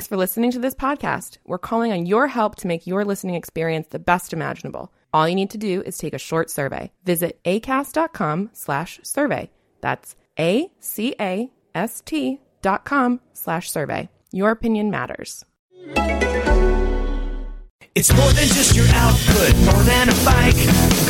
Thanks for listening to this podcast. We're calling on your help to make your listening experience the best imaginable. All you need to do is take a short survey. Visit acast.com slash survey. That's A-C-A-S-T dot com slash survey. Your opinion matters. It's more than just your output, more than a bike.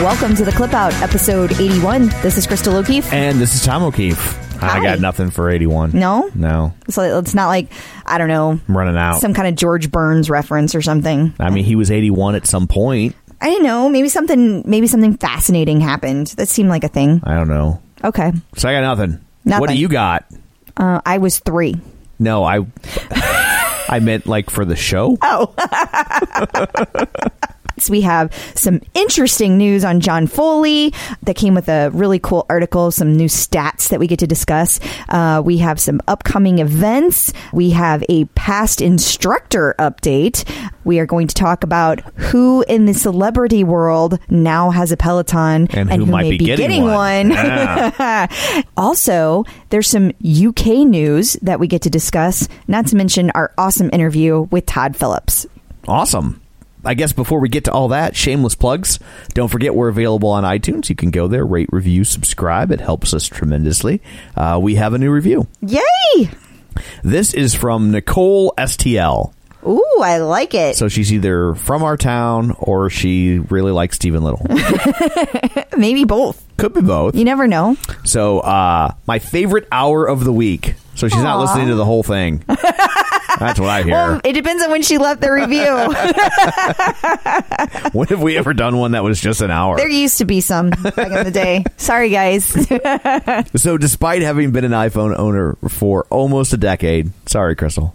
Welcome to the Clip Out, episode 81. This is Crystal O'Keefe. And this is Tom O'Keefe. I got nothing for 81. No? No. So it's not like, I don't know, I'm running out. some kind of George Burns reference or something. I mean, he was 81 at some point. I don't know. Maybe something, maybe something fascinating happened. That seemed like a thing. I don't know. Okay. So I got nothing. Nothing. What do you got? Uh, I was three. No, I I meant like for the show. Oh. So we have some interesting news on John Foley that came with a really cool article, some new stats that we get to discuss. Uh, we have some upcoming events. We have a past instructor update. We are going to talk about who in the celebrity world now has a Peloton And who might may be getting one. also, there's some UK news that we get to discuss, not to mention our awesome interview with Todd Phillips. Awesome. I guess before we get to all that, shameless plugs. Don't forget we're available on iTunes. You can go there, rate, review, subscribe. It helps us tremendously. Uh, we have a new review. Yay! This is from Nicole STL. Ooh, I like it. So she's either from our town or she really likes Steven Little. Maybe both. Could be both. You never know. So, uh, my favorite hour of the week. So she's not Aw. listening to the whole thing. That's what I hear. Well, it depends on when she left the review. when have we ever done one that was just an hour? there used to be some back in the day. Sorry, guys. So, despite having been an iPhone owner for almost a decade, sorry, Crystal,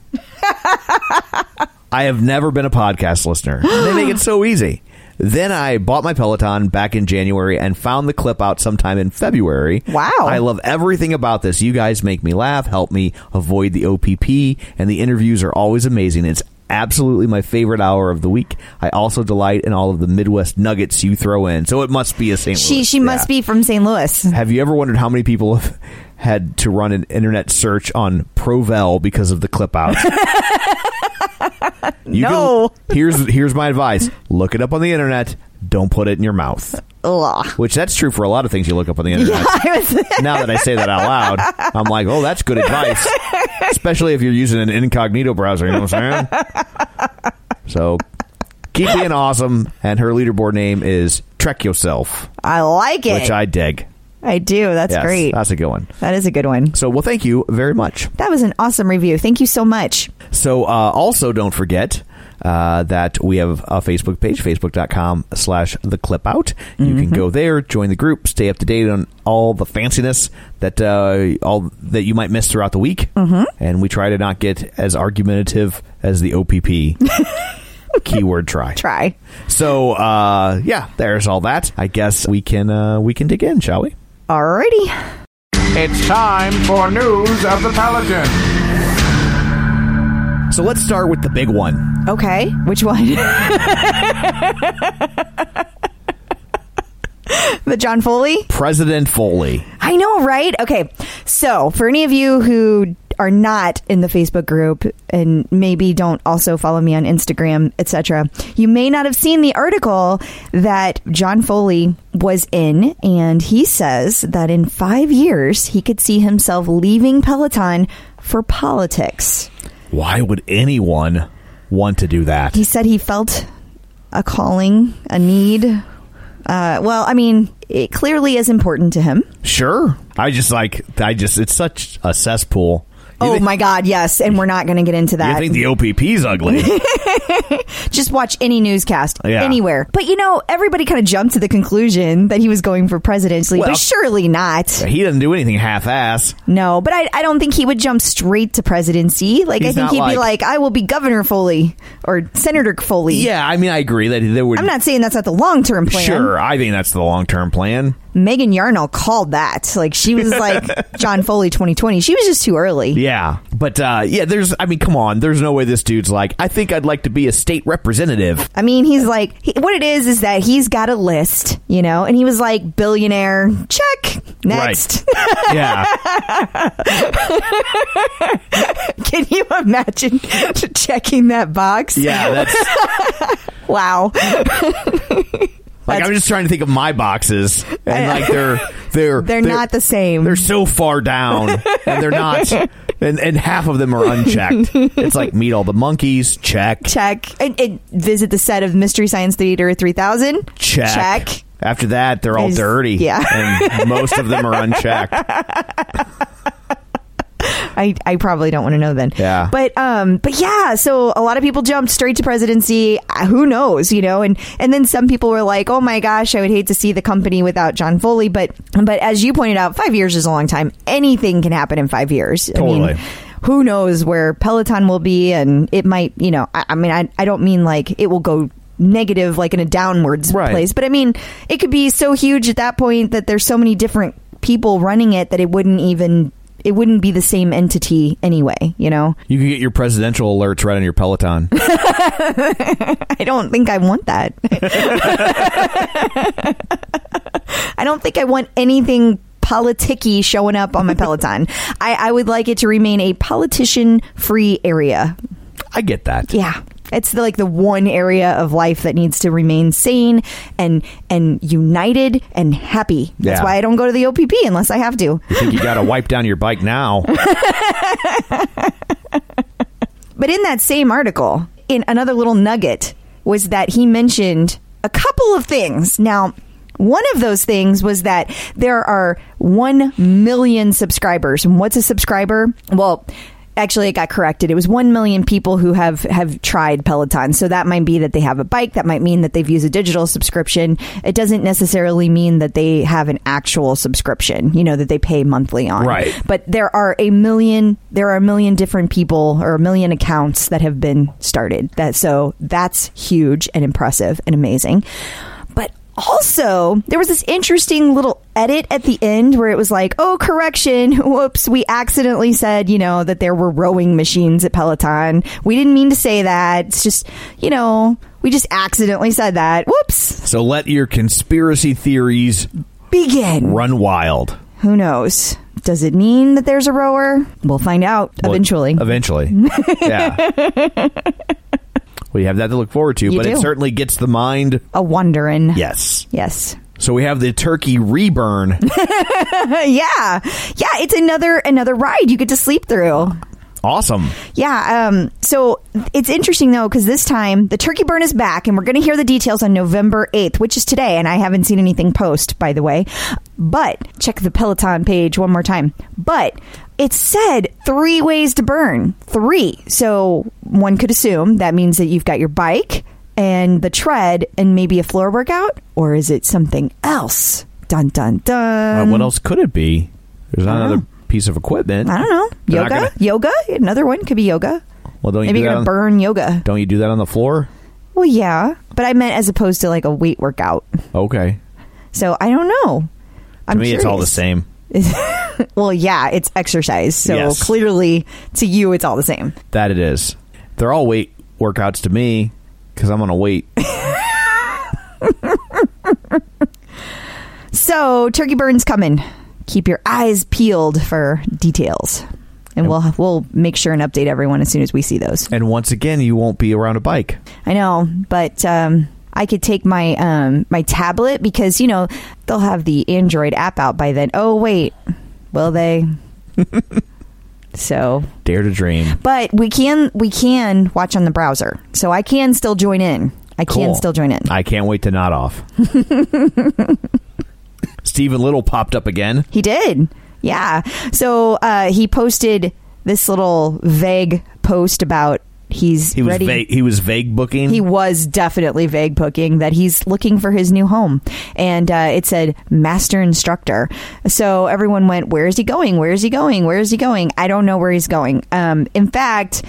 I have never been a podcast listener. they make it so easy. Then I bought my Peloton back in January and found the clip out sometime in February. Wow. I love everything about this. You guys make me laugh, help me avoid the OPP, and the interviews are always amazing. It's absolutely my favorite hour of the week. I also delight in all of the Midwest nuggets you throw in. So it must be a St. she Louis. she must Yeah. be from St. Louis. Have you ever wondered how many people have had to run an internet search on Provel because of the clip out? You No. can- here's here's my advice: look it up on the internet. Don't put it in your mouth. Ugh. Which that's true for a lot of things you look up on the internet. Was- Now that I say that out loud, I'm like, oh, that's good advice. Especially if you're using an incognito browser. You know what I'm saying? So keep being awesome. And her leaderboard name is Trek Yourself, I like it. which I dig. I do. That's Yes, great. That's a good one. that is a good one. So, well, thank you very much. That was an awesome review. Thank you so much. So, uh, also don't forget uh, that we have a Facebook page, facebook.com slash the clip out. You can go there, join the group, stay up to date on all the fanciness that uh, all that you might miss throughout the week. Mm-hmm. And we try to not get as argumentative as the OPP. Keyword try. Try. So, uh, yeah, there's all that. I guess we can uh, we can dig in, shall we? Alrighty. It's time for news of the Pelican. So let's start with the big one. Okay. Which one? the John Foley? President Foley. I know, right? Okay. So, for any of you who are not in the Facebook group and maybe don't also follow me on Instagram, etc., you may not have seen the article that John Foley was in and he says that in 5 years he could see himself leaving Peloton for politics. Why would anyone want to do that? He said he felt a calling, a need. Uh, well, I mean, it clearly is important to him. Sure. I just like I just it's such a cesspool. Oh my God, yes, and we're not going to get into that. You that. think the OPP's ugly? Just watch any newscast Yeah. anywhere. But you know, everybody kind of jumped to the conclusion that he was going for presidency, Well- but surely not. he doesn't do anything half-ass. No, but I, I don't think he would jump straight to presidency. Like I think not he'd be like- like, I will be Governor Foley or Senator Foley. Yeah, I mean, I agree that there would. I'm not saying that's not the long term plan. Sure, I think that's the long-term plan. Megan Yarnall called that. Like she was like John Foley 2020. She was just too early. Yeah, but uh, yeah, there's. I mean, come on. There's no way this dude's like. I think I'd like to be a state representative. I mean, he's like, he, what it is is that he's got a list, you know, and he was like, billionaire, check, next. Right. yeah. Can you imagine checking that box? Yeah. That's Wow. Like I'm just trying to think of my boxes, and like they're they're They're not the same. They're so far down, and they're not. And, and half of them are unchecked. It's like meet all the monkeys. Check. check and, and visit the set of Mystery Science Theater 3000. Check. Check. After that, they're all Is- dirty. yeah. And most of them are unchecked. I, I probably don't want to know then. Yeah. But um but yeah, so a lot of people jumped straight to presidency. Uh, Who knows, you know? And and then some people were like, "Oh my gosh, I would hate to see the company without John Foley." But but as you pointed out, 5 years is a long time. Anything can happen in 5 years. I Totally. mean, who knows where Peloton will be and it might, you know, I, I mean I I don't mean like it will go negative like in a downwards Right. place, but I mean it could be so huge at that point that there's so many different people running it that it wouldn't even it wouldn't be the same entity anyway, you know? You can get your presidential alerts right on your Peloton. I don't think I want that. I don't think I want anything politicky showing up on my Peloton. I, I would like it to remain a politician free area. I get that. Yeah. It's the, like the one area of life that needs to remain sane and and united and happy. That's Yeah. why I don't go to the OPP unless I have to. You think you got to wipe down your bike now? But in that same article, in another little nugget was that he mentioned a couple of things. Now, one of those things was that there are 1 million subscribers. And what's a subscriber? Well, actually it got corrected. It was 1 million people who have have tried Peloton. So that might be that they have a bike, that might mean that they've used a digital subscription. It doesn't necessarily mean that they have an actual subscription, you know, that they pay monthly on. Right. But there are a million there are a million different people or a million accounts that have been started. That so that's huge and impressive and amazing. Also, there was this interesting little edit at the end where it was like, "Oh, correction. Whoops, we accidentally said, you know, that there were rowing machines at Peloton. We didn't mean to say that. It's just, you know, we just accidentally said that. Whoops. so let your conspiracy theories Begin. run wild. Who knows? Does it mean that there's a rower? We'll find out Well, eventually. Eventually. yeah. Well, you have that to look forward to, You but do. it certainly gets the mind. a wondering. Yes. Yes. So we have the turkey reburn. yeah. Yeah, it's another another ride you get to sleep through. Awesome. Yeah, um so it's interesting though cuz this time the turkey burn is back and we're going to hear the details on November 8th, which is today and I haven't seen anything post by the way. But check the Peloton page one more time. But it said three ways to burn. Three. So one could assume that means that you've got your bike and the tread and maybe a floor workout or is it something else? Dun dun dun. Uh, what else could it be? There's not another know. Piece of equipment. I don't know. They're Yoga? gonna- yoga? Another one could be yoga. Well, don't you Maybe do you're going to burn yoga. Don't you do that on the floor? Well, yeah, but I meant as opposed to like a weight workout. Okay. So I don't know. To I'm me, it's all the same. Well, yeah, it's exercise. So Yes. clearly, to you, it's all the same. That it is. They're all weight workouts to me because I'm on a weight. So turkey burn's coming. Keep your eyes peeled for details, and we'll we'll make sure and update everyone as soon as we see those. and once again, you won't be around a bike. I know, but um, I could take my um, my tablet because you know they'll have the Android app out by then. Oh wait, will they? so, Dare to dream. but we can we can watch on the browser, so I can still join in. I can still join in. I can't wait to nod off. Steven Little popped up again. He did. Yeah. So uh, he posted this little vague post about he's He was ready. vague. He was vague booking. He was definitely vague booking that he's looking for his new home. And uh, it said master instructor. So everyone went, Where is he going? Where is he going? Where is he going? I don't know where he's going. Um, in fact,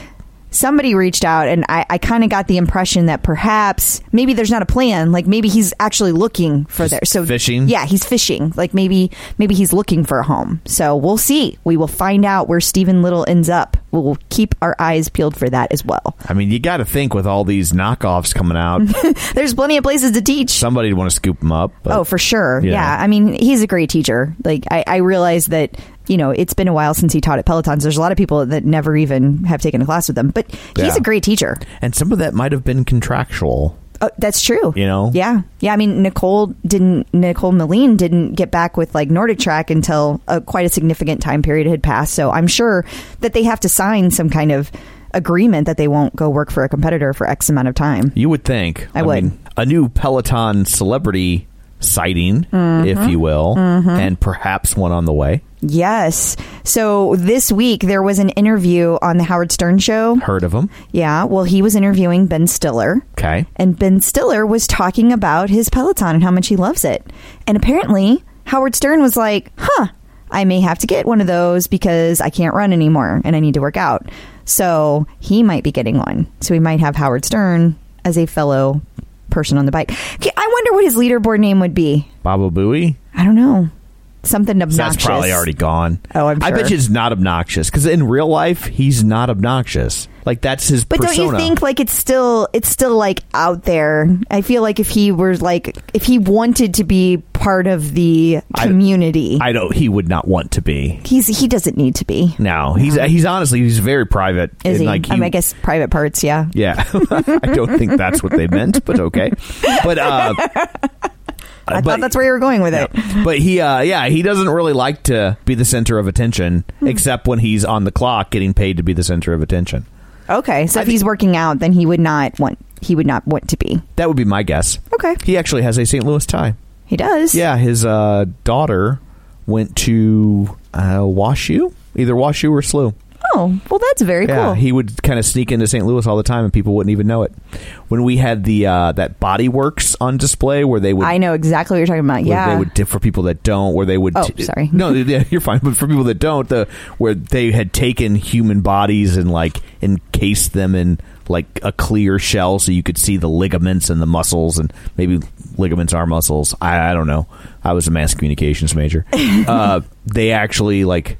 somebody reached out and I, I kind of got the impression that perhaps maybe there's not a plan. Like maybe he's actually looking for Just there. So fishing? Yeah, he's fishing. Like maybe maybe he's looking for a home. So we'll see. We will find out where Steven Little ends up. We'll keep our eyes peeled for that as well. I mean, you got to think with all these knockoffs coming out, There's plenty of places to teach. somebody'd want to scoop him up. but- Oh, for sure. Yeah. Yeah. I mean, he's a great teacher. Like, I, I realize that, you know, it's been a while since he taught at Pelotons. There's a lot of people that never even have taken a class with him, but he's Yeah. a great teacher. and some of that might have been contractual. Oh, that's true. You know? Yeah. Yeah. I mean, Nicole didn't, Nicole Moline didn't get back with like Nordic Track until uh, quite a significant time period had passed. So I'm sure that they have to sign some kind of agreement that they won't go work for a competitor for X amount of time. You would think. I would. a new Peloton celebrity sighting, Mm-hmm. if you will, and perhaps one on the way. Yes. So this week there was an interview on the Howard Stern show. Heard of him? Yeah, well, he was interviewing Ben Stiller. Okay. And Ben Stiller was talking about his Peloton and how much he loves it. And apparently, Howard Stern was like, huh, I may have to get one of those because I can't run anymore and I need to work out. So he might be getting one. So we might have Howard Stern as a fellow person on the bike. Okay, I wonder what his leaderboard name would be. Baba Booey? I don't know. Something obnoxious. That's probably already gone. Oh, I'm I bet sure. you it's not obnoxious because in real life he's not obnoxious. Like that's his But persona. don't you think like it's still it's still like out there? I feel like if he were like if he wanted to be part of the community, I don't. He would not want to be. he's he doesn't need to be. No, he's he's honestly he's very private. Is and, he? Like I, mean, I guess private parts, yeah. Yeah, I don't think that's what they meant, but okay. But uh, I thought that's where you were going with it. but he, uh, yeah, he doesn't really like to be the center of attention, Hmm. except when he's on the clock getting paid to be the center of attention. Okay, so I if he's working out, then he would not want he would not want to be. That would be my guess. Okay, He actually has a St. Louis tie. He does. Yeah, his uh, daughter went to uh, WashU, either WashU or SLU. Oh, well, that's very Yeah, cool. he would kind of sneak into St. Louis all the time, and people wouldn't even know it. When we had the uh, that Body Works on display, where they would I know exactly what you're talking about. Yeah. they would for people that don't where they would Oh, sorry. no yeah, you're fine but for people that don't the where they had taken human bodies and like encased them in like a clear shell so you could see the ligaments and the muscles and maybe ligaments are muscles i, I don't know i was a mass communications major uh, they actually like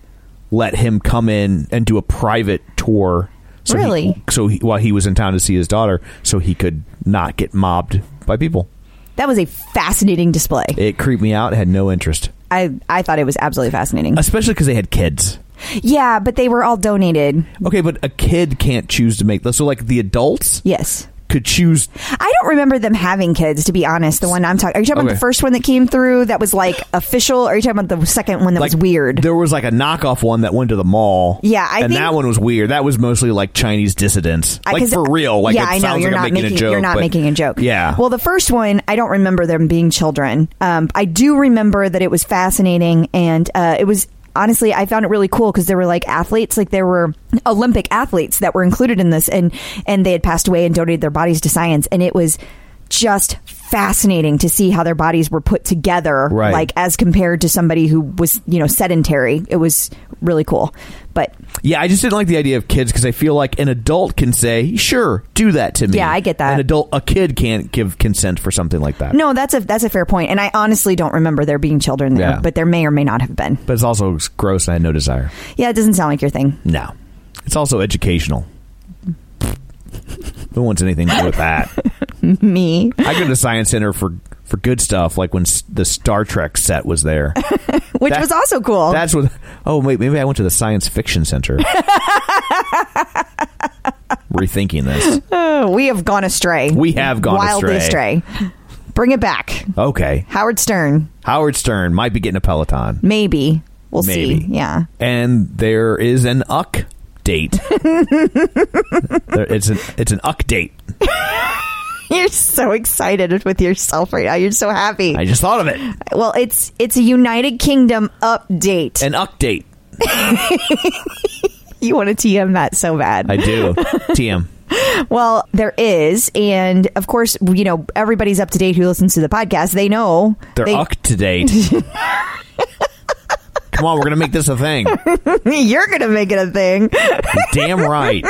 let him come in and do a private tour so he- Really? so he, while he was in town to see his daughter so he could not get mobbed by people that was a fascinating display. it creeped me out. Had no interest, I I thought it was absolutely fascinating. especially because they had kids. Yeah, but they were all donated. Okay, but a kid can't choose to make this. So, like the adults Yes. could choose. I don't remember them having kids, to be honest. The one I'm talking. Are you talking about the first one that came through that was like official? Or are you talking about the second one that was weird? There was like a knockoff one that went to the mall. Yeah, I and think- that one was weird. That was mostly like Chinese dissidents, I- like 'cause- for real. Like yeah, it I know sounds you're like not making, making a joke. you're not but- making a joke. Yeah. Well, the first one, I don't remember them being children. Um, I do remember that it was fascinating, and uh, it was honestly I found it really cool because there were like athletes, like there were Olympic athletes that were included in this, and and they had passed away and donated their bodies to science, and it was just fascinating to see how their bodies were put together Right. like as compared to somebody who was you know sedentary it was really cool but Yeah, I just didn't like the idea of kids because I feel like an adult can say, "Sure, do that to me." Yeah, I get that. An adult, a kid can't give consent for something like that. no that's a that's a fair point and i honestly don't remember there being children there Yeah. but there may or may not have been but it's also gross, and I had no desire. Yeah, it doesn't sound like your thing. No, it's also educational. Who wants anything to do with that? Me. I go to the science center for for good stuff, like when s- the Star Trek set was there. Which That- was also cool. That's what. Oh wait, maybe I went to the science fiction center. Rethinking this. Oh, we have gone astray. We have gone Wildly astray. astray. Bring it back. Okay, Howard Stern. Howard Stern might be getting a Peloton, Maybe. We'll Maybe. see. Yeah. and there is an uck date. there, it's an it's an uck date. You're so excited with yourself right now. You're so happy. I just thought of it. well, it's it's a United Kingdom update. An update. you want to TM that so bad. I do. TM. Well, there is, and of course, you know everybody's up to date who listens to the podcast. They know They're they, up to date. Come on, we're gonna make this a thing. You're going to make it a thing. Damn right.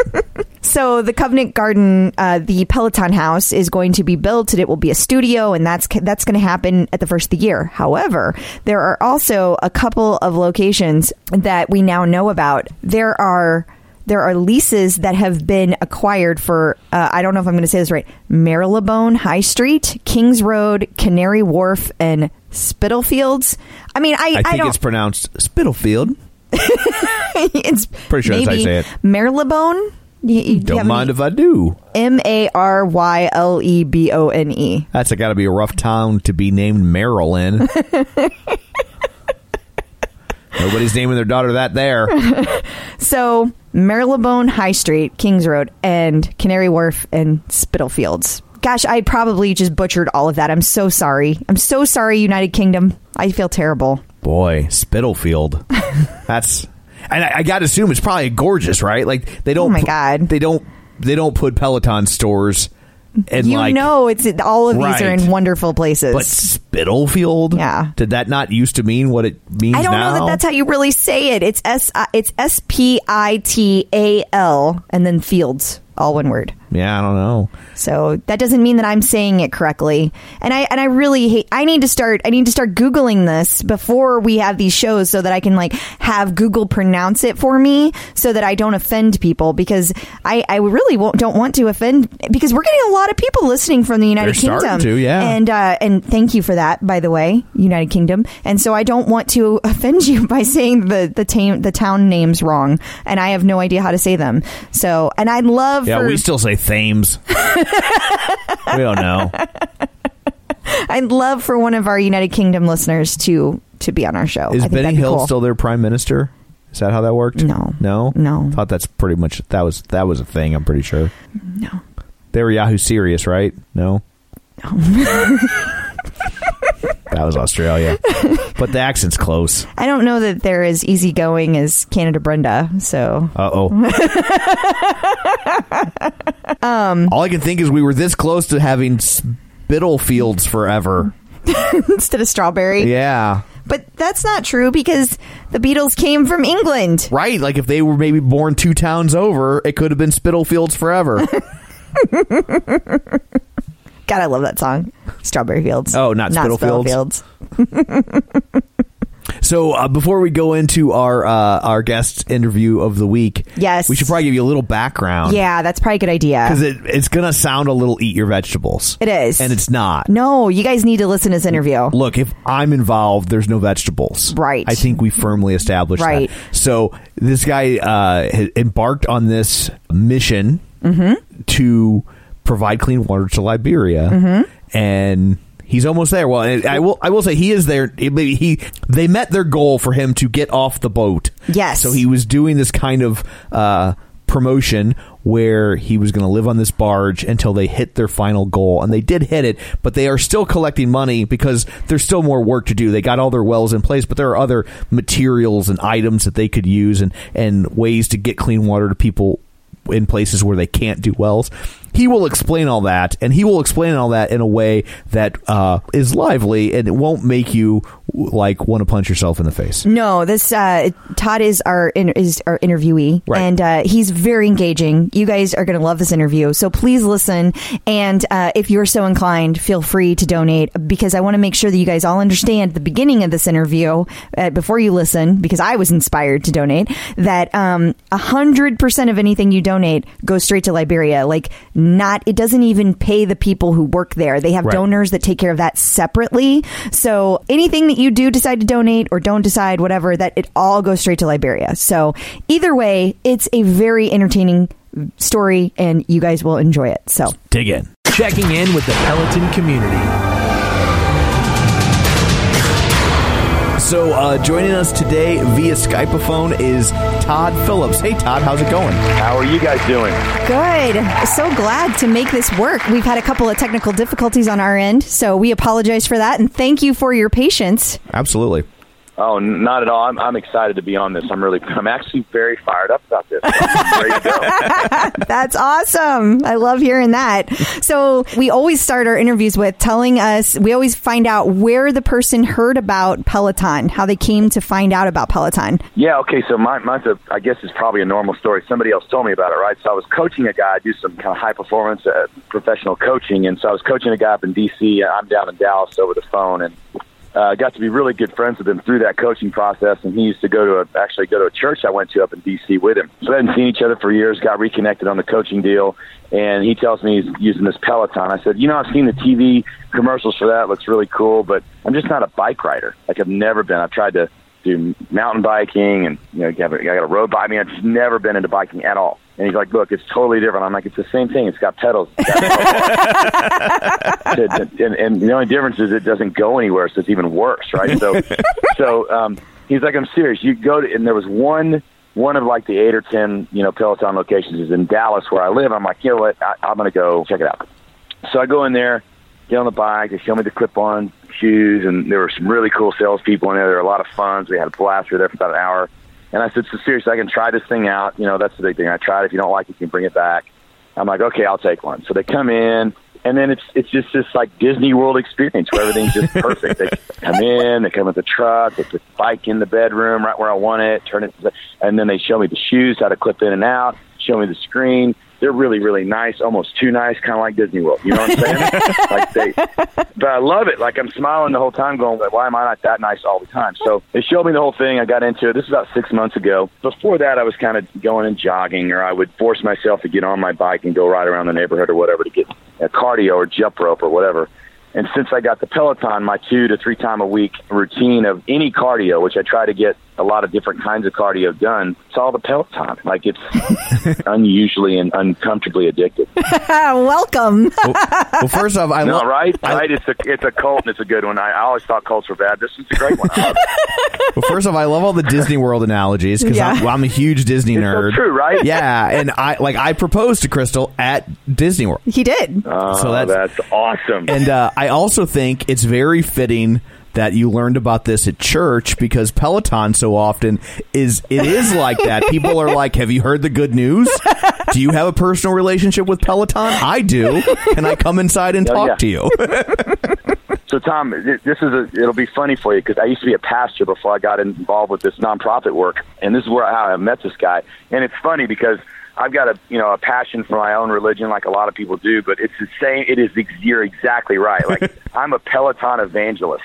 So the Covenant Garden, uh, the Peloton House, is going to be built, and it will be a studio, and that's that's going to happen at the first of the year. However, there are also a couple of locations that we now know about. There are there are leases that have been acquired for uh, I don't know if I'm going to say this right Marylebone High Street, Kings Road, Canary Wharf, and Spitalfields. I mean, I, I think don't. it's pronounced Spitalfield. it's Pretty sure that's how you say it. Marylebone. You- you- do you Don't mind any- if I do. M A R Y L E B O N E. That's got to be a rough town to be named Maryland. Nobody's naming their daughter that there. So Marylebone High Street, Kings Road, and Canary Wharf and Spitalfields. Gosh, I probably just butchered all of that. I'm so sorry. I'm so sorry, United Kingdom. I feel terrible. Boy, Spitalfield. That's and I, I got to assume it's probably gorgeous, right? Like they don't. Oh my God. They don't. They don't put Peloton stores and you like. know, it's all of these are in wonderful places. But Spitalfield. Yeah. Did that not used to mean what it means I don't now? know that that's how you really say it. It's S. I- It's S P I T A L and then Fields, all one word. Yeah, I don't know. So that doesn't mean that I'm saying it correctly. And I and I really hate I need to start I need to start googling this before we have these shows so that I can like have Google pronounce it for me so that I don't offend people because I I really won't, don't want to offend because we're getting a lot of people listening from the United They're Kingdom. to, yeah. And uh and thank you for that by the way, United Kingdom. And so I don't want to offend you by saying the the ta- the town names wrong and I have no idea how to say them. So and I'd love Yeah, for we still say Thames. we don't know. I'd love for one of our United Kingdom listeners to to be on our show. Is I think Benny that'd be Hill cool. still their prime minister? Is that how that worked? No. No. No. Thought that's pretty much that was that was a thing. I'm pretty sure. No. They were Yahoo Serious, right? No. No. That was Australia, but the accent's close. I don't know that they're as easygoing as Canada Brenda. So Uh oh. um, All I can think is we were this close to having Spitalfields forever. instead of strawberry, Yeah. but that's not true because the Beatles came from England. Right. Like if they were maybe born two towns over, it could have been Spitalfields forever. God, I love that song, Strawberry Fields. Oh, not Spitalfields? so uh, before we go into our uh, our guest interview of the week, Yes. we should probably give you a little background. Yeah, that's probably a good idea. Because it, it's going to sound a little eat your vegetables. It is. And it's not. no, you guys need to listen to this interview. Look, if I'm involved, there's no vegetables. Right. I think we firmly established Right. that. So this guy uh, embarked on this mission Mm-hmm. to provide clean water to Liberia, Mm-hmm. and he's almost there. Well, I will I will say he is there. He, he they met their goal for him to get off the boat. Yes. So he was doing this kind of. Uh, promotion where he was going to live on this barge until they hit their final goal and they did hit it but they are still collecting money because there's still more work to do they got all their wells in place but there are other materials and items that they could use and and ways to get clean water to people in places where they can't do wells he will explain all that and he will explain all that in a way that uh, is lively and it won't make you like want to punch yourself in the face No, this uh, Todd is our in, is our interviewee, Right. and uh, he's very engaging. You guys are going to love this interview, so please listen. And uh, if you're so inclined, feel free to donate because I want to make sure that you guys all understand the beginning of this interview uh, before you listen, because I was inspired to donate. That um, a hundred percent of anything you donate goes straight to Liberia. Like not, it doesn't even pay the people who work there. They have Right. donors that take care of that separately. So anything that you do decide to donate or don't decide, whatever, that it all goes straight to Liberia. So either way, it's a very entertaining story and you guys will enjoy it. So dig in Checking in with the Peloton community. So, uh, joining us today via Skypeophone is Todd Phillips. Hey, Todd, how's it going? How are you guys doing? good. So glad to make this work. We've had a couple of technical difficulties on our end, so we apologize for that and thank you for your patience. Absolutely. Oh, not at all. I'm, I'm excited to be on this. I'm really, I'm actually very fired up about this. That's awesome. I love hearing that. So we always start our interviews with telling us, we always find out where the person heard about Peloton, how they came to find out about Peloton. Yeah, okay, so my, mine's a, I guess it's probably a normal story. Somebody else told me about it, right? So I was coaching a guy, I do some kind of high performance uh, professional coaching, and so I was coaching a guy up in D.C., I'm down in Dallas over the phone, and uh, got to be really good friends with him through that coaching process, and he used to go to a, actually go to a church I went to up in D.C. with him. So I hadn't seen each other for years, got reconnected on the coaching deal, and he tells me he's using this Peloton. I said, you know, I've seen the TV commercials for that. It looks really cool, but I'm just not a bike rider. Like I've never been. I've tried to do mountain biking and you know, you have a, I got a road bike. I mean, I've just never been into biking at all. And he's like, "Look, it's totally different." I'm like, "It's the same thing. It's got pedals." It's got pedals. and, and the only difference is it doesn't go anywhere, so it's even worse, right? So, so um, he's like, "I'm serious. You go to," and there was one one of like the eight or ten, you know, Peloton locations is in Dallas where I live. I'm like, you know what? I, I'm going to go check it out. So I go in there, get on the bike. They show me the clip-on shoes, and there were some really cool salespeople in there. There were a lot of fun. So we had a blast. We were there for about an hour. And I said, so seriously, I can try this thing out. You know, that's the big thing. I tried. it. If you don't like it, you can bring it back. I'm like, okay, I'll take one. So they come in, and then it's it's just this like Disney World experience where everything's just perfect. they come in, they come with the truck, they put the bike in the bedroom right where I want it, turn it, and then they show me the shoes, how to clip in and out, show me the screen. They're really, really nice, almost too nice, kind of like Disney World. You know what I'm saying? like they, but I love it. Like I'm smiling the whole time, going, "Why am I not that nice all the time?" So they showed me the whole thing. I got into it. This is about six months ago. Before that, I was kind of going and jogging, or I would force myself to get on my bike and go ride around the neighborhood or whatever to get a cardio or jump rope or whatever. And since I got the Peloton, my two to three time a week routine of any cardio, which I try to get a lot of different kinds of cardio done, it's all the Peloton. Like it's unusually and uncomfortably addictive. Welcome. well, first off, I No, love right? right? It's a it's a cult and it's a good one. I, I always thought cults were bad. This is a great one. I love it. Well, first off, I love all the Disney World analogies because Yeah. I'm, well, I'm a huge Disney It's so nerd. true, right? Yeah, and I like I proposed to Crystal at Disney World, he did. Oh, So that's- that's, awesome. and uh, I also think it's very fitting that you learned about this at church because Peloton so often is it is like that. People are like, "Have you heard the good news? Do you have a personal relationship with Peloton? I do. Can I come inside and Oh, talk yeah. to you?" So, Tom, this is a, it'll be funny for you because I used to be a pastor before I got involved with this nonprofit work, and this is where how I met this guy. And it's funny because I've got a you know a passion for my own religion, like a lot of people do, but it's the same. It is you're exactly right. Like I'm a Peloton evangelist.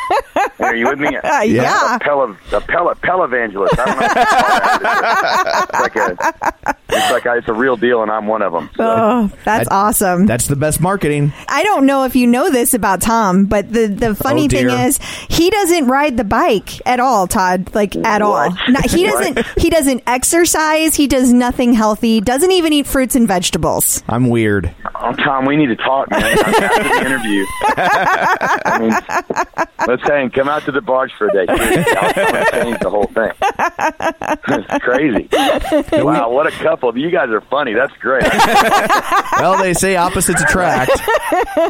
Are you with me? Uh, yeah. A Pel, a Pel, Pel evangelist. I don't know. What to call it. It's, it's like a, it's like a, it's a real deal, and I'm one of them. So. Oh, that's That- awesome. That's the best marketing. I don't know if you know this about Tom, but the the funny Oh, thing is he doesn't ride the bike at all, Todd. Like at all. What? No, he doesn't. He doesn't exercise. He does nothing healthy. Doesn't even eat fruits and vegetables. I'm weird. Oh, Tom, we need to talk, man. After the interview. I mean, let's hang. Come out to the barge for a day. Seriously, I'll come and change the whole thing. it's crazy. Wow, what a couple. You guys are funny. That's great. Well, they say opposites attract.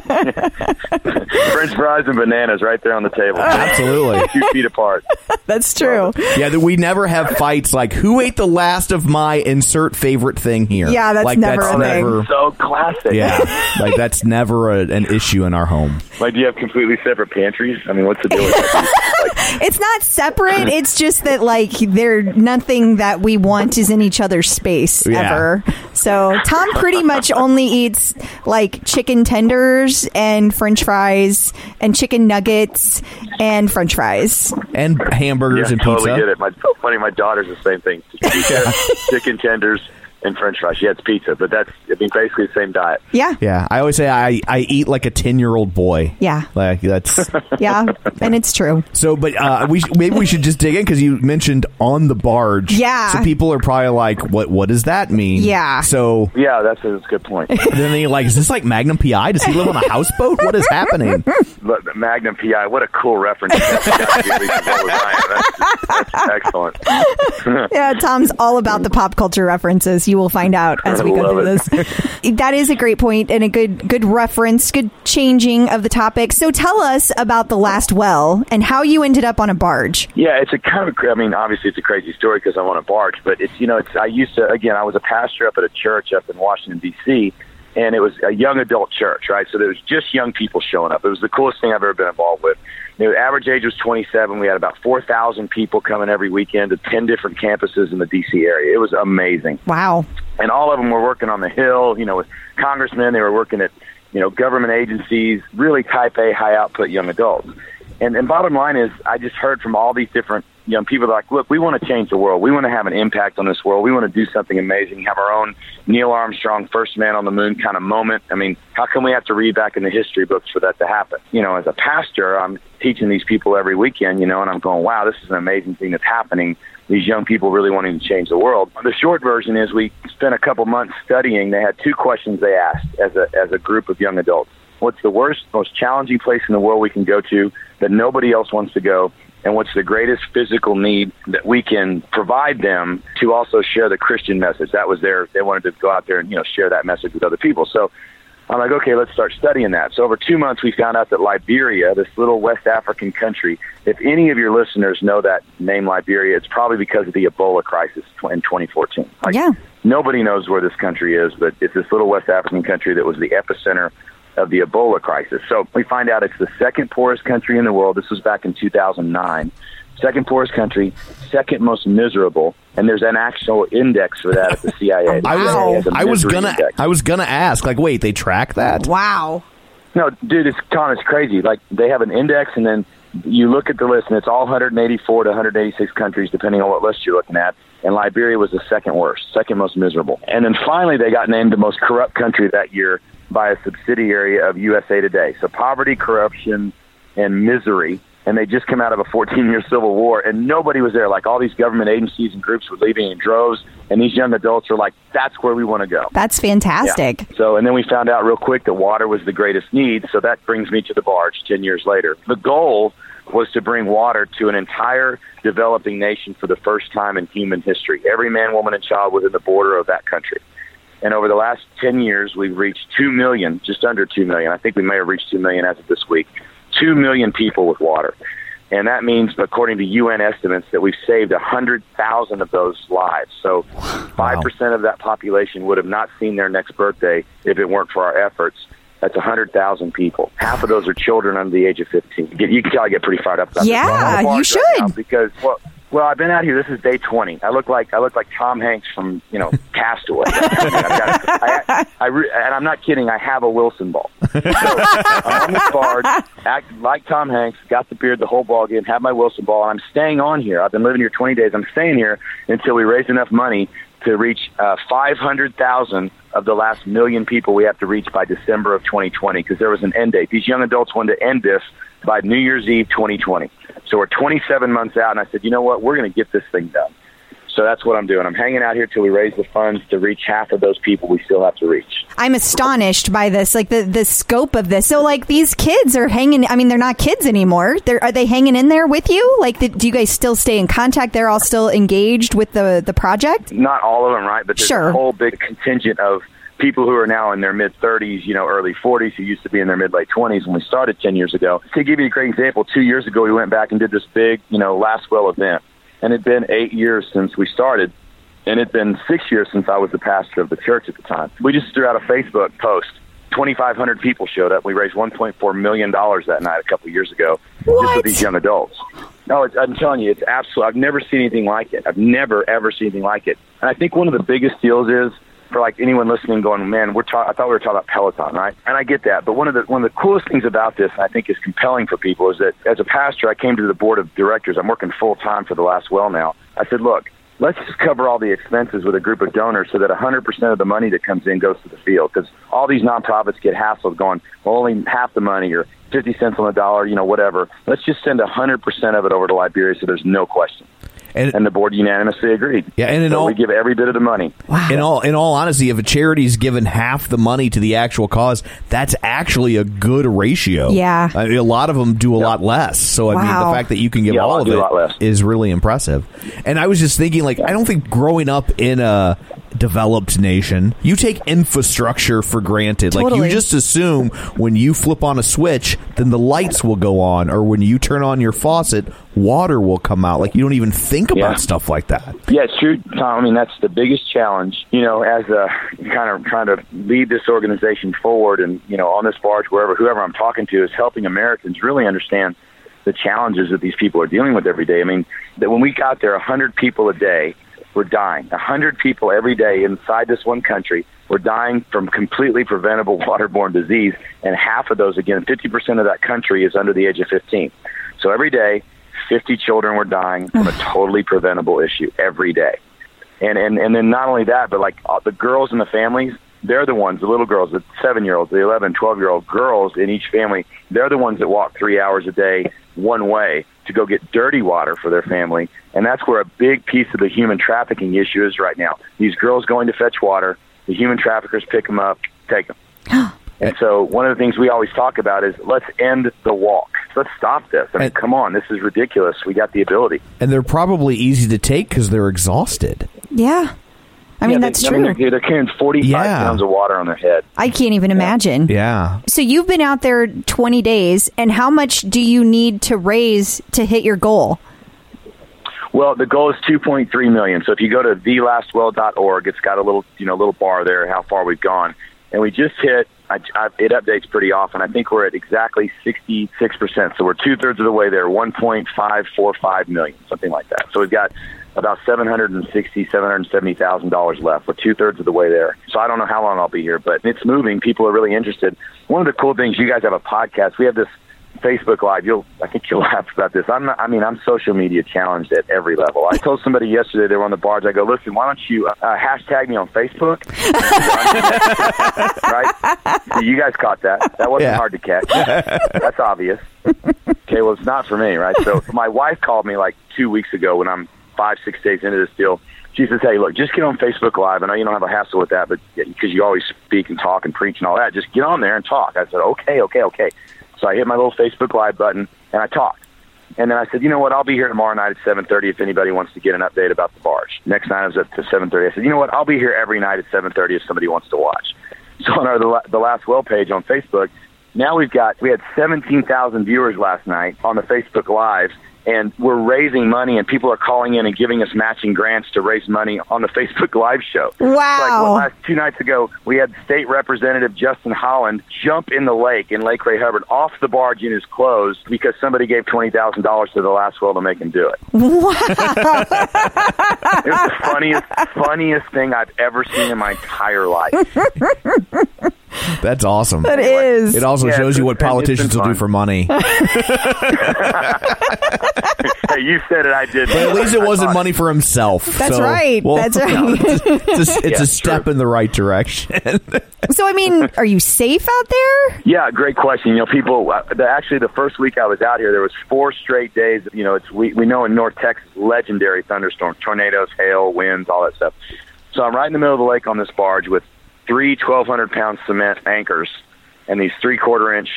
French fries and bananas right there on the table. Absolutely. Two feet apart. That's true. Yeah, that we never have fights like who ate the last of my insert favorite thing here. Yeah, that's like, never that's a thing. never. So classic. Yeah, like that's never a, an issue in our home. Like, do you have completely separate pantries? I mean, what's the deal with that? Like, It's not separate. It's just that like there nothing that we want is in each other's space Yeah. ever. So Tom pretty much only eats like chicken tenders and French fries and chicken nuggets and French fries. And hamburgers yeah, and totally pizza. get it. My, so funny. My daughter's the same thing. Pizza, chicken tenders and French fries. Yeah, it's pizza, but that's I mean basically the same diet. Yeah. Yeah, I always say I, I eat like a ten year old boy. Yeah. like that's Yeah. And it's true. so. But uh, we sh- maybe we should just dig in because you mentioned on the barge. Yeah. so people are probably like, what What does that mean? Yeah. So Yeah, that's a, that's a good point. then they like, is this like Magnum PI? Does he live on a houseboat? What is happening? But the Magnum PI, what a cool reference. That's, that's excellent. Yeah, Tom's all about the pop culture references. You will find out as we go through this. that is a great point and a good good reference, good changing of the topic. So tell us about the last well and how you ended up on a barge. Yeah, it's a kind of. I mean, obviously, it's a crazy story because I'm on a barge, but it's you know, it's. I used to again. I was a pastor up at a church up in Washington D.C. and it was a young adult church, right? So there was just young people showing up. It was the coolest thing I've ever been involved with. The average age was 27. We had about 4,000 people coming every weekend to 10 different campuses in the D.C. area. It was amazing Wow. and all of them were working on the Hill, you know, with congressmen. They were working at, you know, government agencies, really type A, high output young adults. And, and bottom line is, I just heard from all these different young people like, look, we want to change the world. We want to have an impact on this world. We want to do something amazing, have our own Neil Armstrong, first man on the moon kind of moment. I mean, how come we have to read back in the history books for that to happen? You know, as a pastor, I'm teaching these people every weekend, you know, and I'm going, wow, this is an amazing thing that's happening these young people really wanting to change the world. The short version is we spent a couple months studying. They had two questions they asked as a as a group of young adults. What's the worst, most challenging place in the world we can go to that nobody else wants to go? And what's the greatest physical need that we can provide them to also share the Christian message? That was their, they wanted to go out there and, you know, share that message with other people. So I'm like, okay, let's start studying that. So over two months, we found out that Liberia, this little West African country, if any of your listeners know that name Liberia, it's probably because of the Ebola crisis in 2014. Like, Yeah. Nobody knows where this country is, but it's this little West African country that was the epicenter of the Ebola crisis. So we find out it's the second poorest country in the world. This was back in 2009. Second poorest country, second most miserable, and there's an actual index for that at the CIA. The I was CIA has a I was gonna index. I was gonna ask like wait they track that Wow. No, dude, it's Con, it's crazy. Like they have an index, and then you look at the list, and it's all 184 to 186 countries, depending on what list you're looking at. And Liberia was the second worst, second most miserable. And then finally, they got named the most corrupt country that year by a subsidiary of USA Today. So poverty, corruption, and misery. And they just come out of a 14-year civil war, and nobody was there. Like all these government agencies and groups were leaving in droves, and these young adults are like, "That's where we want to go." That's fantastic. Yeah. So, and then we found out real quick that water was the greatest need. So that brings me to the barge 10 years later. The goal was to bring water to an entire developing nation for the first time in human history. Every man, woman, and child within the border of that country. And over the last 10 years, we've reached 2 million, just under 2 million. I think we may have reached 2 million as of this week. 2 million people with water. And that means, according to UN estimates, that we've saved 100,000 of those lives. So 5% of that population would have not seen their next birthday if it weren't for our efforts. That's 100,000 people. Half of those are children under the age of 15. You can tell I get pretty fired up about Yeah, this. I'm on the you barge right should. because, well, well, I've been out here. This is day 20. I look like I look like Tom Hanks from you know Castaway. I mean, I've got, I, I re, and I'm not kidding. I have a Wilson ball. So, I'm on this barge, act like Tom Hanks, got the beard, the whole ball game, have my Wilson ball, and I'm staying on here. I've been living here 20 days. I'm staying here until we raise enough money to reach uh, 500,000 of the last million people we have to reach by December of 2020 because there was an end date. These young adults wanted to end this by New Year's Eve 2020. So we're 27 months out, and I said, you know what? We're going to get this thing done. So that's what I'm doing. I'm hanging out here till we raise the funds to reach half of those people we still have to reach. I'm astonished by this, like the the scope of this. So, like these kids are hanging. I mean, they're not kids anymore. They're are they hanging in there with you? Like, the, do you guys still stay in contact? They're all still engaged with the the project. Not all of them, right? But there's Sure. a whole big contingent of people who are now in their mid 30s, you know, early 40s, who used to be in their mid late 20s when we started 10 years ago. To give you a great example, two years ago we went back and did this big, you know, last well event, and it'd been eight years since we started. And it'd been six years since I was the pastor of the church at the time. We just threw out a Facebook post. 2,500 people showed up. We raised 1.4 million dollars that night a couple of years ago, just What? with these young adults. No, it's, I'm telling you, it's absolute. I've never seen anything like it. I've never ever seen anything like it. And I think one of the biggest deals is for like anyone listening, going, man, we're ta- I thought we were talking about Peloton, right? And I get that, but one of the one of the coolest things about this, I think is compelling for people, is that as a pastor, I came to the board of directors. I'm working full time for the last well now. I said, look, let's just cover all the expenses with a group of donors so that 100% of the money that comes in goes to the field. Because all these nonprofits get hassled going, well, only half the money or 50 cents on the dollar, you know, whatever. Let's just send 100% of it over to Liberia so there's no question. And, And the board unanimously agreed. Yeah, and in so all- we give every bit of the money. Wow. in all in all honesty, if a charity's given half the money to the actual cause, that's actually a good ratio. Yeah. I mean, a lot of them do a lot less. So I mean, the fact that you can give Yeah, all of do a it less. is really impressive. And I was just thinking, like, I don't think growing up in a developed nation, you take infrastructure for granted. Like you just assume when you flip on a switch, then the lights will go on, or when you turn on your faucet, water will come out. Like you don't even think about stuff like that. Yeah, it's true, Tom. I mean, that's the biggest challenge, you know, as a kind of trying to lead this organization forward and, you know, on this barge, wherever, whoever I'm talking to is helping Americans really understand the challenges that these people are dealing with every day. I mean, that when we got there, 100 people a day were dying. A 100 people every day inside this one country were dying from completely preventable waterborne disease, and half of those, again, 50% of that country is under the age of 15. So every day, 50 children were dying from a totally preventable issue every day. And, and, and then not only that, but like uh, the girls in the families, they're the ones, the little girls, the seven year olds, the 11, 12 year old girls in each family, they're the ones that walk three hours a day one way to go get dirty water for their family. And that's where a big piece of the human trafficking issue is right now. These girls going to fetch water, the human traffickers pick them up, take them. And so one of the things we always talk about is let's end the walk. Let's stop this. I mean, And- come on, this is ridiculous. We got the ability. And they're probably easy to take because they're exhausted. Yeah. I mean, Yeah, that's they, true. I mean, they're, they're carrying 45 Yeah. pounds of water on their head. I can't even imagine. Yeah. So you've been out there 20 days, and how much do you need to raise to hit your goal? Well, the goal is 2.3 million. So if you go to thelastwell.org, it's got a little, you know, little bar there how far we've gone, and we just hit. I, I, it updates pretty often. I think we're at exactly 66 percent. So we're two thirds of the way there. 1.545 million, something like that. So we've got about seven hundred and sixty, seven hundred seventy thousand dollars left. We're two thirds of the way there. So I don't know how long I'll be here, but it's moving. People are really interested. One of the cool things, you guys have a podcast. We have this Facebook Live. You'll, I think you'll laugh about this. I'm not, I mean, I'm social media challenged at every level. I told somebody yesterday they were on the barge. I go, listen, why don't you uh, hashtag me on Facebook? right? So you guys caught that. That wasn't Yeah. hard to catch. That's obvious. Okay, well, it's not for me, right? So my wife called me like two weeks ago when I'm five, six days into this deal. She says, "Hey, look, just get on Facebook Live. I know you don't have a hassle with that, but because you always speak and talk and preach and all that, just get on there and talk." I said, "Okay, okay, okay." So I hit my little Facebook Live button and I talked. And then I said, you know what? I'll be here tomorrow night at 7:30 if anybody wants to get an update about the barge. Next night I was at to 7:30. I said, you know what? I'll be here every night at 7:30 if somebody wants to watch. So on our the, the last well page on Facebook, now we've got we had 17,000 viewers last night on the Facebook Live, and we're raising money, and people are calling in and giving us matching grants to raise money on the Facebook Live show. Wow. Like what, last two nights ago, we had State Representative Justin Holland jump in the lake in Lake Ray Hubbard off the barge in his clothes because somebody gave twenty thousand dollars to the last well to make him do it. it was the funniest, funniest thing I've ever seen in my entire life. That's awesome. That is. It also Yeah, shows you what politicians will do for money. hey, you said it, I did. at least it wasn't money for himself. That's So, right. well, That's right. it's a, it's Yeah, a step true. in the right direction. so, I mean, are you safe out there? Yeah, great question. You know, people. Uh, the, actually, the first week I was out here, there was four straight days. You know, it's we we know in North Texas, legendary thunderstorms, tornadoes, hail, winds, all that stuff. So I'm right in the middle of the lake on this barge with three 1,200 pound cement anchors and these three quarter inch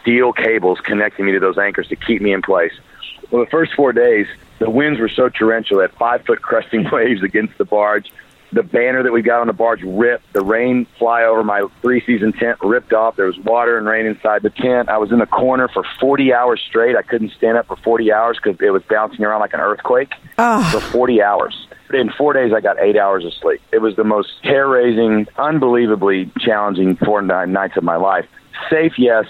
steel cables connecting me to those anchors to keep me in place. Well, the first four days, the winds were so torrential that five foot cresting waves against the barge. The banner that we got on the barge ripped. The rain fly over my three season tent ripped off. There was water and rain inside the tent. I was in the corner for 40 hours straight. I couldn't stand up for 40 hours because it was bouncing around like an earthquake ah. for 40 hours. In four days, I got eight hours of sleep. It was the most hair raising, unbelievably challenging four ni- nights of my life. Safe, yes.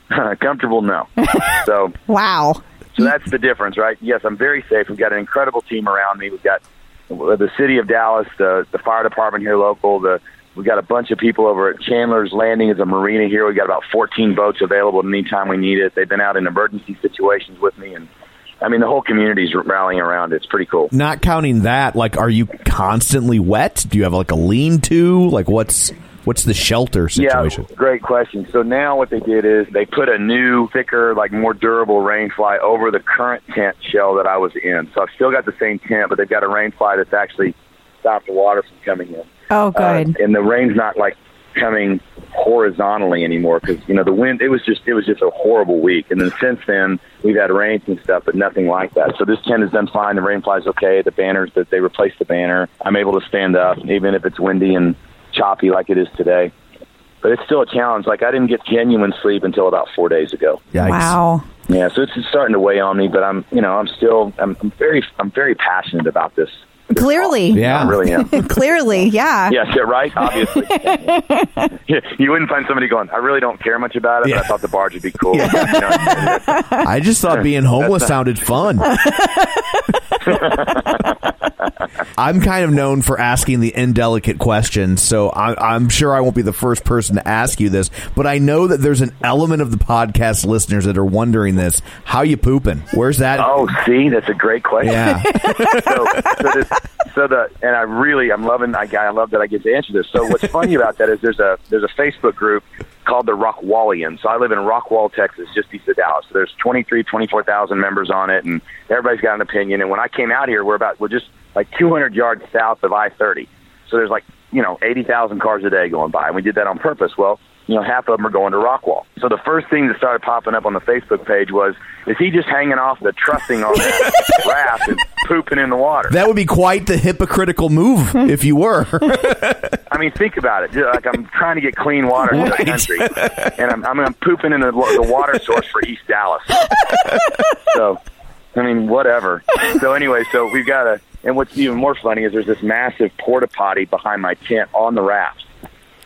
Comfortable, no. so Wow. so that's the difference, right? Yes, I'm very safe. We've got an incredible team around me. We've got the city of Dallas, the the fire department here local. The we've got a bunch of people over at Chandler's Landing. Is a marina here. We've got about 14 boats available anytime we need it. They've been out in emergency situations with me, and I mean the whole community's rallying around. It's pretty cool. Not counting that, like, are you constantly wet? Do you have like a lean-to? Like, what's what's the shelter situation? Yeah, great question. So now what they did is they put a new, thicker, like more durable rain fly over the current tent shell that I was in. So I've still got the same tent, but they've got a rain fly that's actually stopped the water from coming in. Oh, good. Uh, and the rain's not like coming horizontally anymore because you know the wind. It was just it was just a horrible week. And then since then we've had rains and stuff, but nothing like that. So this tent has done fine. The rain flies okay. The banners that they replaced the banner. I'm able to stand up even if it's windy and choppy like it is today. But it's still a challenge. Like I didn't get genuine sleep until about four days ago. Yikes. Wow. Yeah, so it's starting to weigh on me, but I'm, you know, I'm still, I'm, I'm very, I'm very passionate about this. Clearly. Yeah. I really am. Clearly, yeah. yes, yeah, right. Obviously, you wouldn't find somebody going. I really don't care much about it, Yeah. but I thought the barge would be cool. You know, I just thought being homeless sounded fun. I'm kind of known for asking the indelicate questions, so I, I'm sure I won't be the first person to ask you this. But I know that there's an element of the podcast listeners that are wondering this: How you pooping? Where's that? Oh, see, that's a great question. yeah, so, so, this, so the and I really I'm loving I, I love that I get to answer this. So what's funny about that is there's a there's a Facebook group called the Rockwallians. So I live in Rockwall, Texas, just east of Dallas. So there's 23, 24,000 members on it, and everybody's got an opinion. And when I came out here, we're about we're just like 200 yards south of I-30. So there's like you know 80,000 cars a day going by, and we did that on purpose. Well. You know, half of them are going to Rockwall. So the first thing that started popping up on the Facebook page was, is he just hanging off the trussing on that raft and pooping in the water? that would be quite the hypocritical move hmm. if you were. I mean, think about it. Like I'm trying to get clean water in the country, and I'm, I'm, I'm pooping in the, the water source for East Dallas. so, I mean, whatever. So anyway, so we've got a, and what's even more funny is there's this massive porta potty behind my tent on the raft.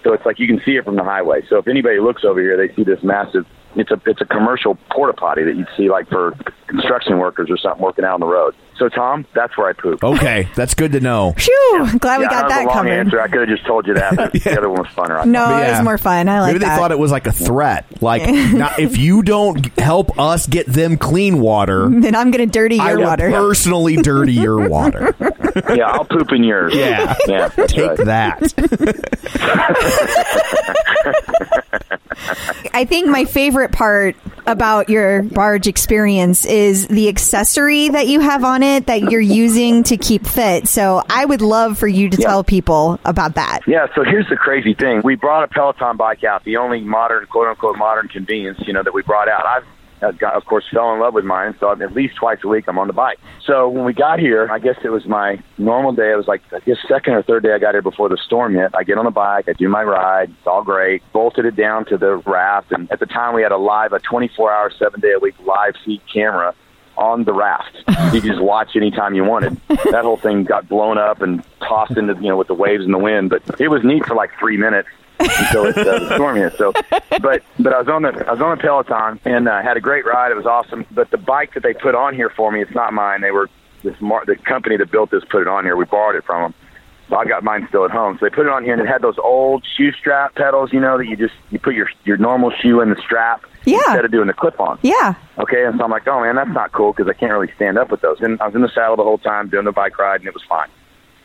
So it's like you can see it from the highway. So if anybody looks over here, they see this massive. It's a it's a commercial porta potty that you'd see like for construction workers or something working out on the road. So Tom, that's where I poop. okay, that's good to know. Phew. Glad we yeah, got that was that a long covered. answer. I could have just told you that. But The other one was funner. I No, thought. it Yeah. was more fun. I like Maybe they that. thought it was like a threat. Like, not, if you don't help us get them clean water, then I'm going to dirty I your will water. personally dirty your water. yeah, I'll poop in yours. Yeah. yeah, that's Take right. that. I think my favorite part about your barge experience is the accessory that you have on it that you're using to keep fit. So I would love for you to Yeah. tell people about that. Yeah, so here's the crazy thing. We brought a Peloton bike out, the only modern, quote unquote, modern convenience, you know, that we brought out. I've, got, of course, fell in love with mine, so at least twice a week I'm on the bike. So when we got here, I guess it was my normal day. It was like, I guess, second or third day I got here before the storm hit. I get on the bike, I do my ride, it's all great, bolted it down to the raft, and at the time we had a live, a 24 hour, seven day a week live feed camera on the raft. You could just watch anytime you wanted. That whole thing got blown up and tossed into you know with the waves and the wind, but it was neat for like three minutes until it, uh, the storm hit. So, but but I was on the I was on the Peloton and uh, had a great ride. It was awesome. But the bike that they put on here for me, it's not mine. They were this mar- the company that built this put it on here. We borrowed it from them. So I got mine still at home. So they put it on here and it had those old shoe strap pedals, you know, that you just you put your your normal shoe in the strap Yeah. instead of doing the clip on. Yeah. Okay, and so I'm like, oh man, that's not cool because I can't really stand up with those. And I was in the saddle the whole time doing the bike ride, and it was fine.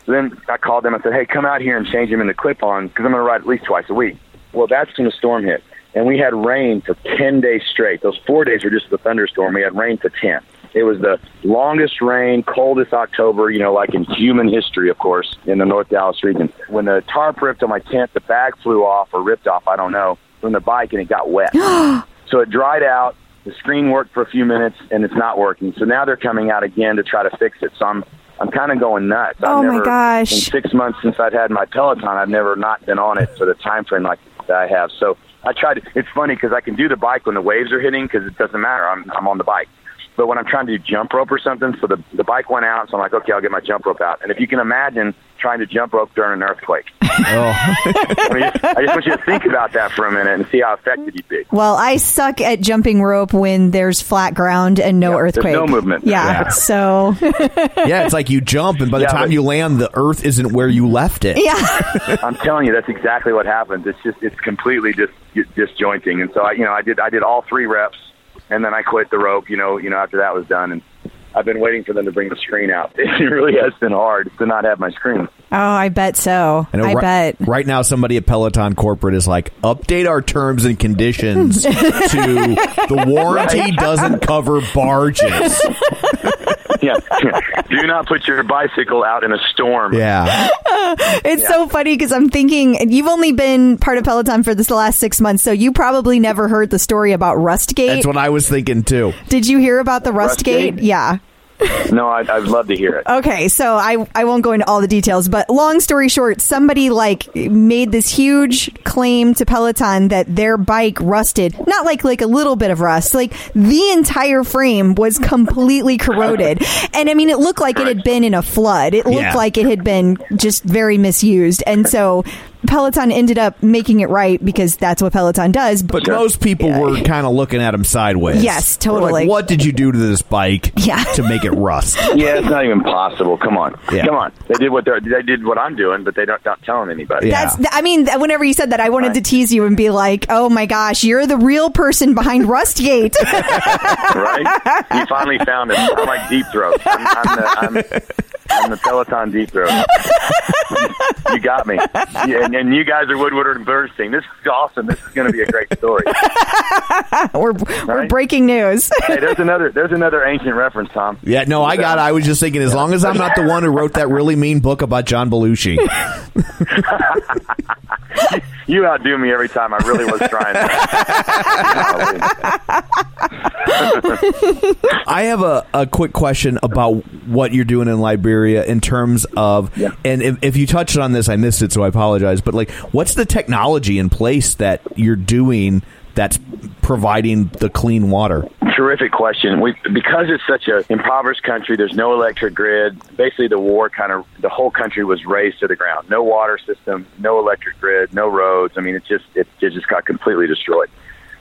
So then I called them. I said, hey, come out here and change them into clip-on because I'm going to ride at least twice a week. Well, that's when the storm hit, and we had rain for ten days straight. Those four days were just the thunderstorm. We had rain for ten. It was the longest rain, coldest October, you know, like in human history, of course, in the North Dallas region. When the tarp ripped on my tent, the bag flew off or ripped off, I don't know, from the bike, and it got wet. So it dried out. The screen worked for a few minutes, and it's not working. So now they're coming out again to try to fix it. So I'm I'm kind of going nuts. Oh, I've my never, gosh. In six months since I've had my Peloton, I've never not been on it for the time frame like that I have. So I tried. To, it's funny because I can do the bike when the waves are hitting because it doesn't matter. I'm I'm on the bike. But when I'm trying to do jump rope or something, so the the bike went out, so I'm like, okay, I'll get my jump rope out. And if you can imagine trying to jump rope during an earthquake, Oh, I, mean, I just want you to think about that for a minute and see how affected you'd be. Well, I suck at jumping rope when there's flat ground and no Yeah, earthquake. no movement. Yeah. Yeah. So, yeah, it's like you jump, and by the Yeah, time but- you land, the earth isn't where you left it. yeah. I'm telling you, that's exactly what happens. It's just it's completely just disjointing. And so I, you know, I did I did all three reps, and then I quit the rope. You know, you know after that was done, and I've been waiting for them to bring the screen out. It really has been hard to not have my screen. Oh, I bet so. know I ri- bet. Right now, somebody at Peloton corporate is like, update our terms and conditions to the warranty doesn't cover barges. yeah. Do not put your bicycle out in a storm. Yeah. It's so funny because I'm thinking you've only been part of Peloton for this last six months, so you probably never heard the story about Rustgate. That's what I was thinking too. Did you hear about the Rustgate? Rustgate? Yeah. No, I'd, I'd love to hear it. Okay, so I I won't go into all the details, but long story short, somebody like made this huge claim to Peloton that their bike rusted, not like like a little bit of rust, like the entire frame was completely corroded. And I mean it looked like it had been in a flood. It looked Yeah. like it had been just very misused. And so Peloton ended up making it right because that's what Peloton does. But most people were kind of looking at him sideways. Yes, They're like, totally. what did you do to this bike Yeah. to make it rust? Yeah, it's not even possible. Come on, Yeah. come on. They did what they're, they did what I'm doing, but they don't not telling anybody. Yeah. That's. I mean, whenever you said that, I wanted to tease you and be like, "Oh my gosh, you're the real person behind Rustgate." right? You finally found it. I'm like deep throat. I'm, I'm, the, I'm, I'm the Peloton deep throat. you got me. Yeah, and, and you guys are Woodward and Bernstein. This is awesome. This is going to be a great story. we're we're breaking news. Hey, there's another there's another ancient reference, Tom. Yeah, no, I got. it. I was just thinking, as long as I'm not the one who wrote that really mean book about John Belushi. You outdo me every time. I really was trying. I have a, a quick question about what you're doing in Liberia in terms of, Yeah. and if, if you touched on this, I missed it, so I apologize. But like, what's the technology in place that you're doing that's providing the clean water? Terrific question. We because it's such a impoverished country. There's no electric grid. Basically, the war kind of the whole country was razed to the ground. No water system, no electric grid, no roads. I mean, it just it, it just got completely destroyed.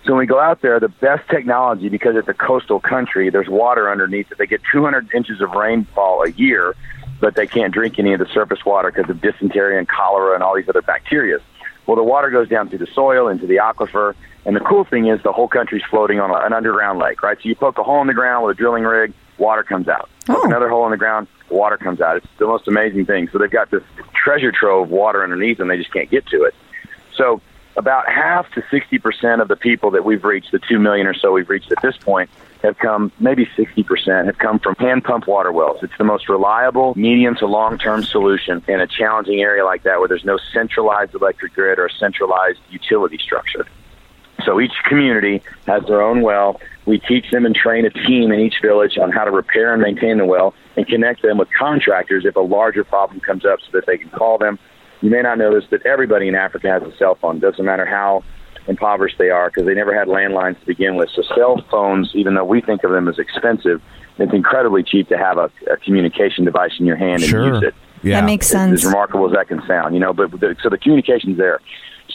So when we go out there, the best technology because it's a coastal country. There's water underneath it. They get 200 inches of rainfall a year, but they can't drink any of the surface water because of dysentery and cholera and all these other bacteria. Well, the water goes down through the soil into the aquifer, and the cool thing is the whole country's floating on an underground lake, right? So you poke a hole in the ground with a drilling rig, water comes out. Oh. another hole in the ground, water comes out. It's the most amazing thing. So they've got this treasure trove of water underneath, and they just can't get to it. So about half to 60% of the people that we've reached, the 2 million or so we've reached at this point, have come, maybe 60% have come from hand pump water wells. It's the most reliable, medium to long term solution in a challenging area like that where there's no centralized electric grid or centralized utility structure. So each community has their own well. We teach them and train a team in each village on how to repair and maintain the well and connect them with contractors if a larger problem comes up so that they can call them. You may not know this, but everybody in Africa has a cell phone. Doesn't matter how impoverished they are because they never had landlines to begin with. So cell phones, even though we think of them as expensive, it's incredibly cheap to have a, a communication device in your hand and use it Yeah. That makes sense. as remarkable as that can sound, you know. But the, so the communication's there.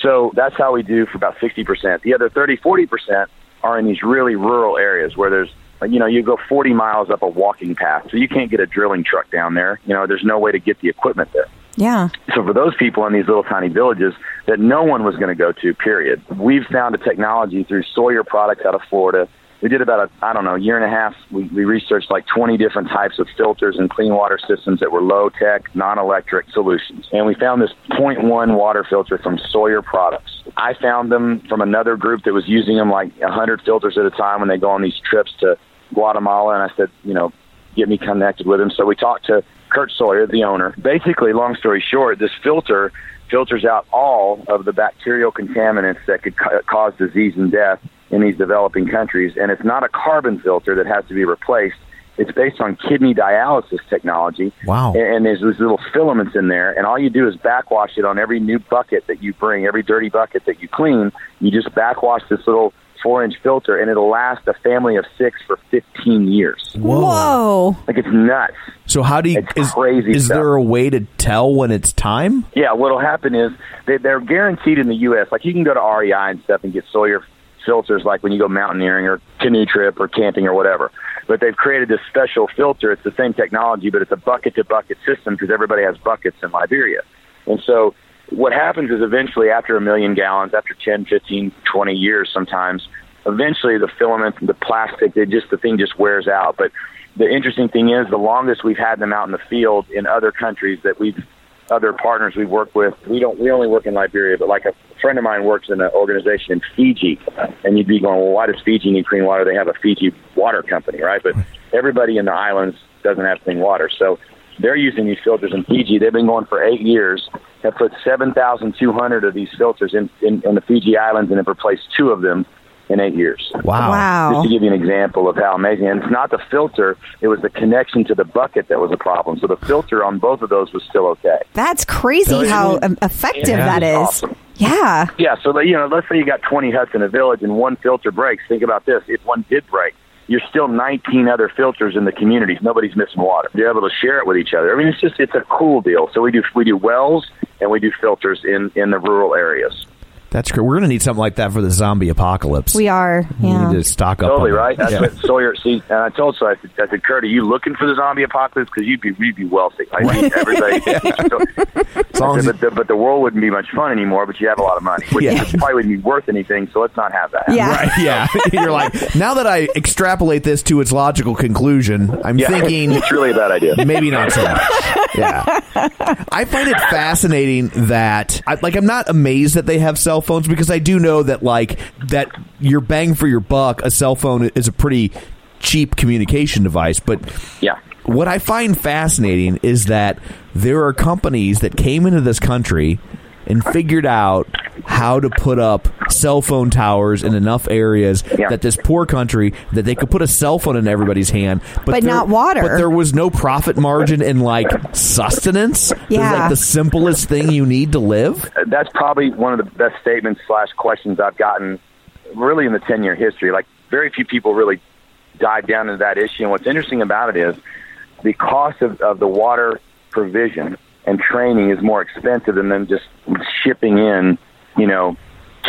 So that's how we do for about sixty percent. The other 30, 40 percent are in these really rural areas where there's, you know, you go forty miles up a walking path, so you can't get a drilling truck down there. You know, there's no way to get the equipment there. Yeah. So for those people in these little tiny villages that no one was going to go to, period, we've found a technology through Sawyer Products out of Florida. We did about a I don't know a year and a half. We, we researched like 20 different types of filters and clean water systems that were low tech, non electric solutions, and we found this 0.1 water filter from Sawyer Products. I found them from another group that was using them like 100 filters at a time when they go on these trips to Guatemala, and I said, you know, get me connected with them. So we talked to Kurt Sawyer, the owner. Basically, long story short, this filter filters out all of the bacterial contaminants that could ca- cause disease and death in these developing countries. And it's not a carbon filter that has to be replaced. It's based on kidney dialysis technology. Wow. And, and there's these little filaments in there, and all you do is backwash it on every new bucket that you bring, every dirty bucket that you clean. You just backwash this little four inch filter, and it'll last a family of six for 15 years. Whoa. Like it's nuts. So how do you? It's is crazy is stuff. there a way to tell when it's time? Yeah, what'll happen is they, they're guaranteed in the U.S. Like you can go to REI and stuff and get Sawyer filters, like when you go mountaineering or canoe trip or camping or whatever. But they've created this special filter. It's the same technology, but it's a bucket to bucket system because everybody has buckets in Liberia. And so what happens is eventually after a million gallons, after 10, 15, 20 years sometimes, eventually the filament, the plastic, it just the thing just wears out. But the interesting thing is the longest we've had them out in the field in other countries that we've other partners we work with. We don't we only work in Liberia, but like a friend of mine works in an organization in Fiji, and you'd be going, well, why does Fiji need clean water? They have a Fiji water company, right? But everybody in the islands doesn't have clean water, so they're using these filters in Fiji. They've been going for eight years. Have put seven thousand two hundred of these filters in, in in the Fiji Islands, and have replaced two of them in eight years. Wow. Wow. Just to give you an example of how amazing, and it's not the filter; it was the connection to the bucket that was a problem. So the filter on both of those was still okay. That's crazy how um, effective Yeah. that is. Awesome. Yeah. Yeah, so you know, let's say you got 20 huts in a village and one filter breaks. Think about this: if one did break, you're still 19 other filters in the communities. Nobody's missing water. You're able to share it with each other. I mean, it's just it's a cool deal. So we do we do wells and we do filters in in the rural areas. That's great. We're going to need something like that for the zombie apocalypse. We are. We Yeah. need to stock up. Totally on that. right. That's Yeah. what Sawyer. See, and I told Sawyer, I said, I said, Kurt, are you looking for the zombie apocalypse? Because you'd be you'd be wealthy. I think everybody. As long as but, the, but the world wouldn't be much fun anymore. But you have a lot of money, which Yeah. probably wouldn't be worth anything. So let's not have that. happen. Yeah. Right, yeah. You're like, now that I extrapolate this to its logical conclusion, I'm Yeah. thinking it's really a bad idea. maybe not so much. Yeah. I find it fascinating that, I, like, I'm not amazed that they have cell phones because I do know that, like, that your bang for your buck, a cell phone is a pretty cheap communication device. But Yeah. what I find fascinating is that there are companies that came into this country and figured out how to put up cell phone towers in enough areas Yeah. that this poor country that they could put a cell phone in everybody's hand, But there- not water. But there was no profit margin in like sustenance. Yeah. like the simplest thing you need to live. that's probably one of the best statements slash questions I've gotten really in the 10 year history. Like very few people really dive down into that issue. And what's interesting about it is the cost of, of the water provision and training is more expensive than them just shipping in, you know,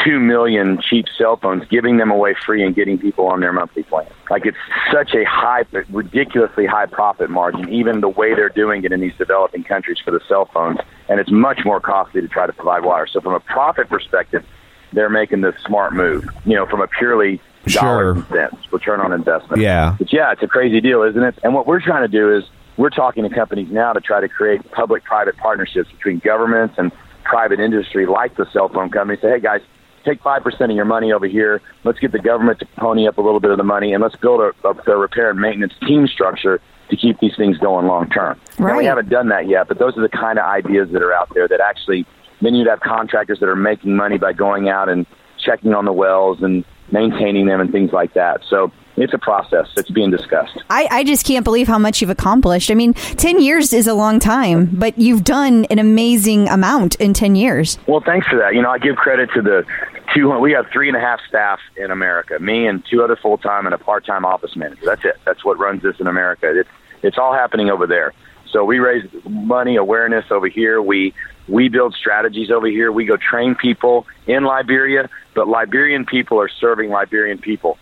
two million cheap cell phones, giving them away free and getting people on their monthly plan. Like it's such a high, ridiculously high profit margin, even the way they're doing it in these developing countries for the cell phones. And it's much more costly to try to provide water. So from a profit perspective, they're making the smart move, you know, from a purely dollar Sure. cents, return on investment. Yeah. But yeah, it's a crazy deal, isn't it? And what we're trying to do is we're talking to companies now to try to create public-private partnerships between governments and private industry, like the cell phone company. Say, hey guys, take five percent of your money over here. Let's get the government to pony up a little bit of the money, and let's build a, a, a repair and maintenance team structure to keep these things going long term. Right. we haven't done that yet, but those are the kind of ideas that are out there that actually then you'd have contractors that are making money by going out and checking on the wells and maintaining them and things like that. So it's a process that's being discussed. I, I just can't believe how much you've accomplished. I mean, 10 years is a long time, but you've done an amazing amount in 10 years. Well, thanks for that. You know, I give credit to the two. We have three and a half staff in America. Me and two other full time and a part time office manager. That's it. That's what runs this in America. It's it's all happening over there. So we raise money, awareness over here. We we build strategies over here. We go train people in Liberia, but Liberian people are serving Liberian people.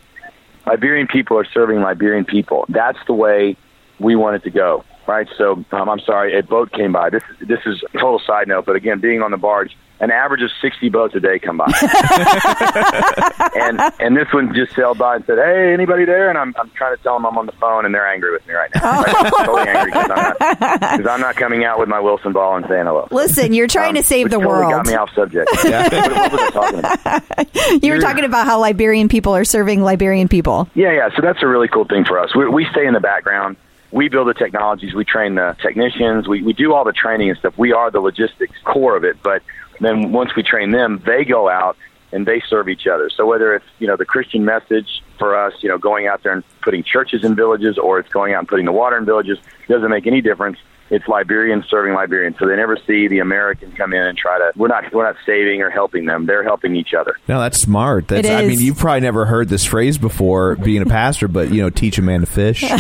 Liberian people are serving Liberian people. That's the way we want it to go, right? So um, I'm sorry, a boat came by. This this is a total side note, but again, being on the barge, an average of 60 boats a day come by, and and this one just sailed by and said, "Hey, anybody there?" And I'm I'm trying to tell them I'm on the phone, and they're angry with me right now. Like, totally angry because I'm, not- 'cause I'm not coming out with my Wilson ball and saying hello. Listen, you're trying Um, to save which the totally world. Got me off subject. what, what was I talking about? You were talking about how Liberian people are serving Liberian people. Yeah, yeah. So that's a really cool thing for us. We, we stay in the background. We build the technologies. We train the technicians. We, we do all the training and stuff. We are the logistics core of it. But then once we train them, they go out and they serve each other. So whether it's you know the Christian message for us, you know, going out there and putting churches in villages, or it's going out and putting the water in villages, doesn't make any difference. It's Liberians serving Liberians, so they never see the American come in and try to. We're not we're not saving or helping them. They're helping each other. No, that's smart. That's, It I mean, you've probably never heard this phrase before being a pastor, but, you know, teach a man to fish.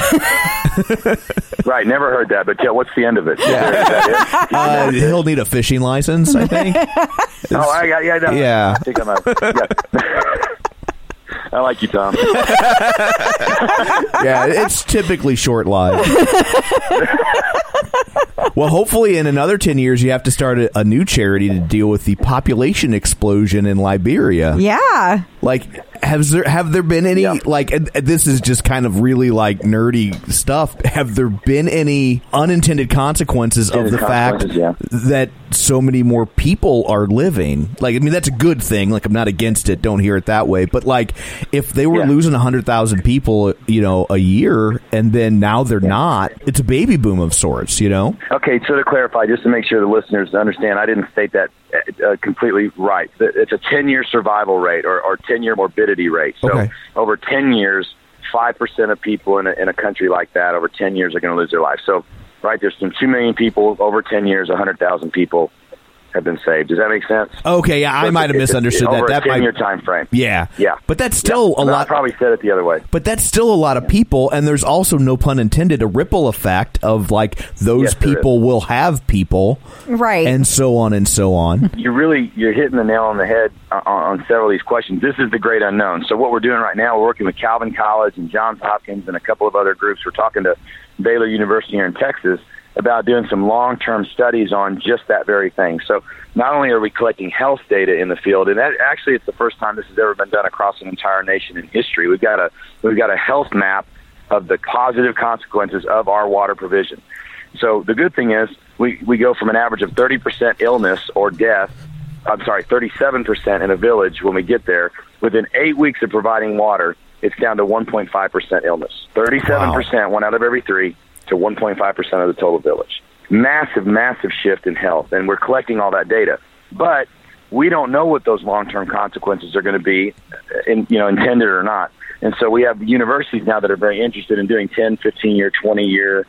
Right? Never heard that. But yeah, what's the end of it? Is that it? Uh, he'll need a fishing license, I think. Oh, I got yeah, no, Yeah. I think I'm a, yeah. I like you, Tom. yeah, it's typically short lived. well, hopefully, in another 10 years, you have to start a, a new charity to deal with the population explosion in Liberia. Yeah. Like, Has there have there been any Yeah. like this is just kind of really like nerdy stuff? Have there been any unintended consequences of the Unintended fact consequences, that so many more people are living? Like, I mean, that's a good thing. Like, I'm not against it. Don't hear it that way. But like, if they were Yeah. losing hundred thousand people, you know, a year, and then now they're not, it's a baby boom of sorts. You know? Okay, so to clarify, just to make sure the listeners understand, I didn't state that uh, completely right. It's a 10 year survival rate or, or 10 year morbidity rate. So Okay. over 10 years, 5% of people in a, in a country like that over 10 years are going to lose their life. So, right, there's some 2 million people over 10 years, 100,000 people have been saved. Does that make sense? Okay, yeah, I So might have it's- it's misunderstood over that. a That 10 year might, time frame. yeah, Yeah. But that's still Yeah. a No, I lot. probably said it the other way. But that's still a lot of people, and there's also no pun intended a ripple effect of like those Yes, people will have people, Right. and so on and so on. you're really you're hitting the nail on the head on, on several of these questions. This is the great unknown. So what we're doing right now, we're working with Calvin College and Johns Hopkins and a couple of other groups. We're talking to Baylor University here in Texas about doing some long-term studies on just that very thing. So not only are we collecting health data in the field, and that, actually it's the first time this has ever been done across an entire nation in history. We've got a we've got a health map of the positive consequences of our water provision. So the good thing is we, we go from an average of 30% illness or death, I'm sorry, 37% in a village when we get there. Within eight weeks of providing water, it's down to 1.5% illness. 37%, one out of every three, to 1.5% of the total village. Massive, massive shift in health, and we're collecting all that data. But we don't know what those long-term consequences are going to be, in, you know, intended or not. And so we have universities now that are very interested in doing 10, 15 year, 20 year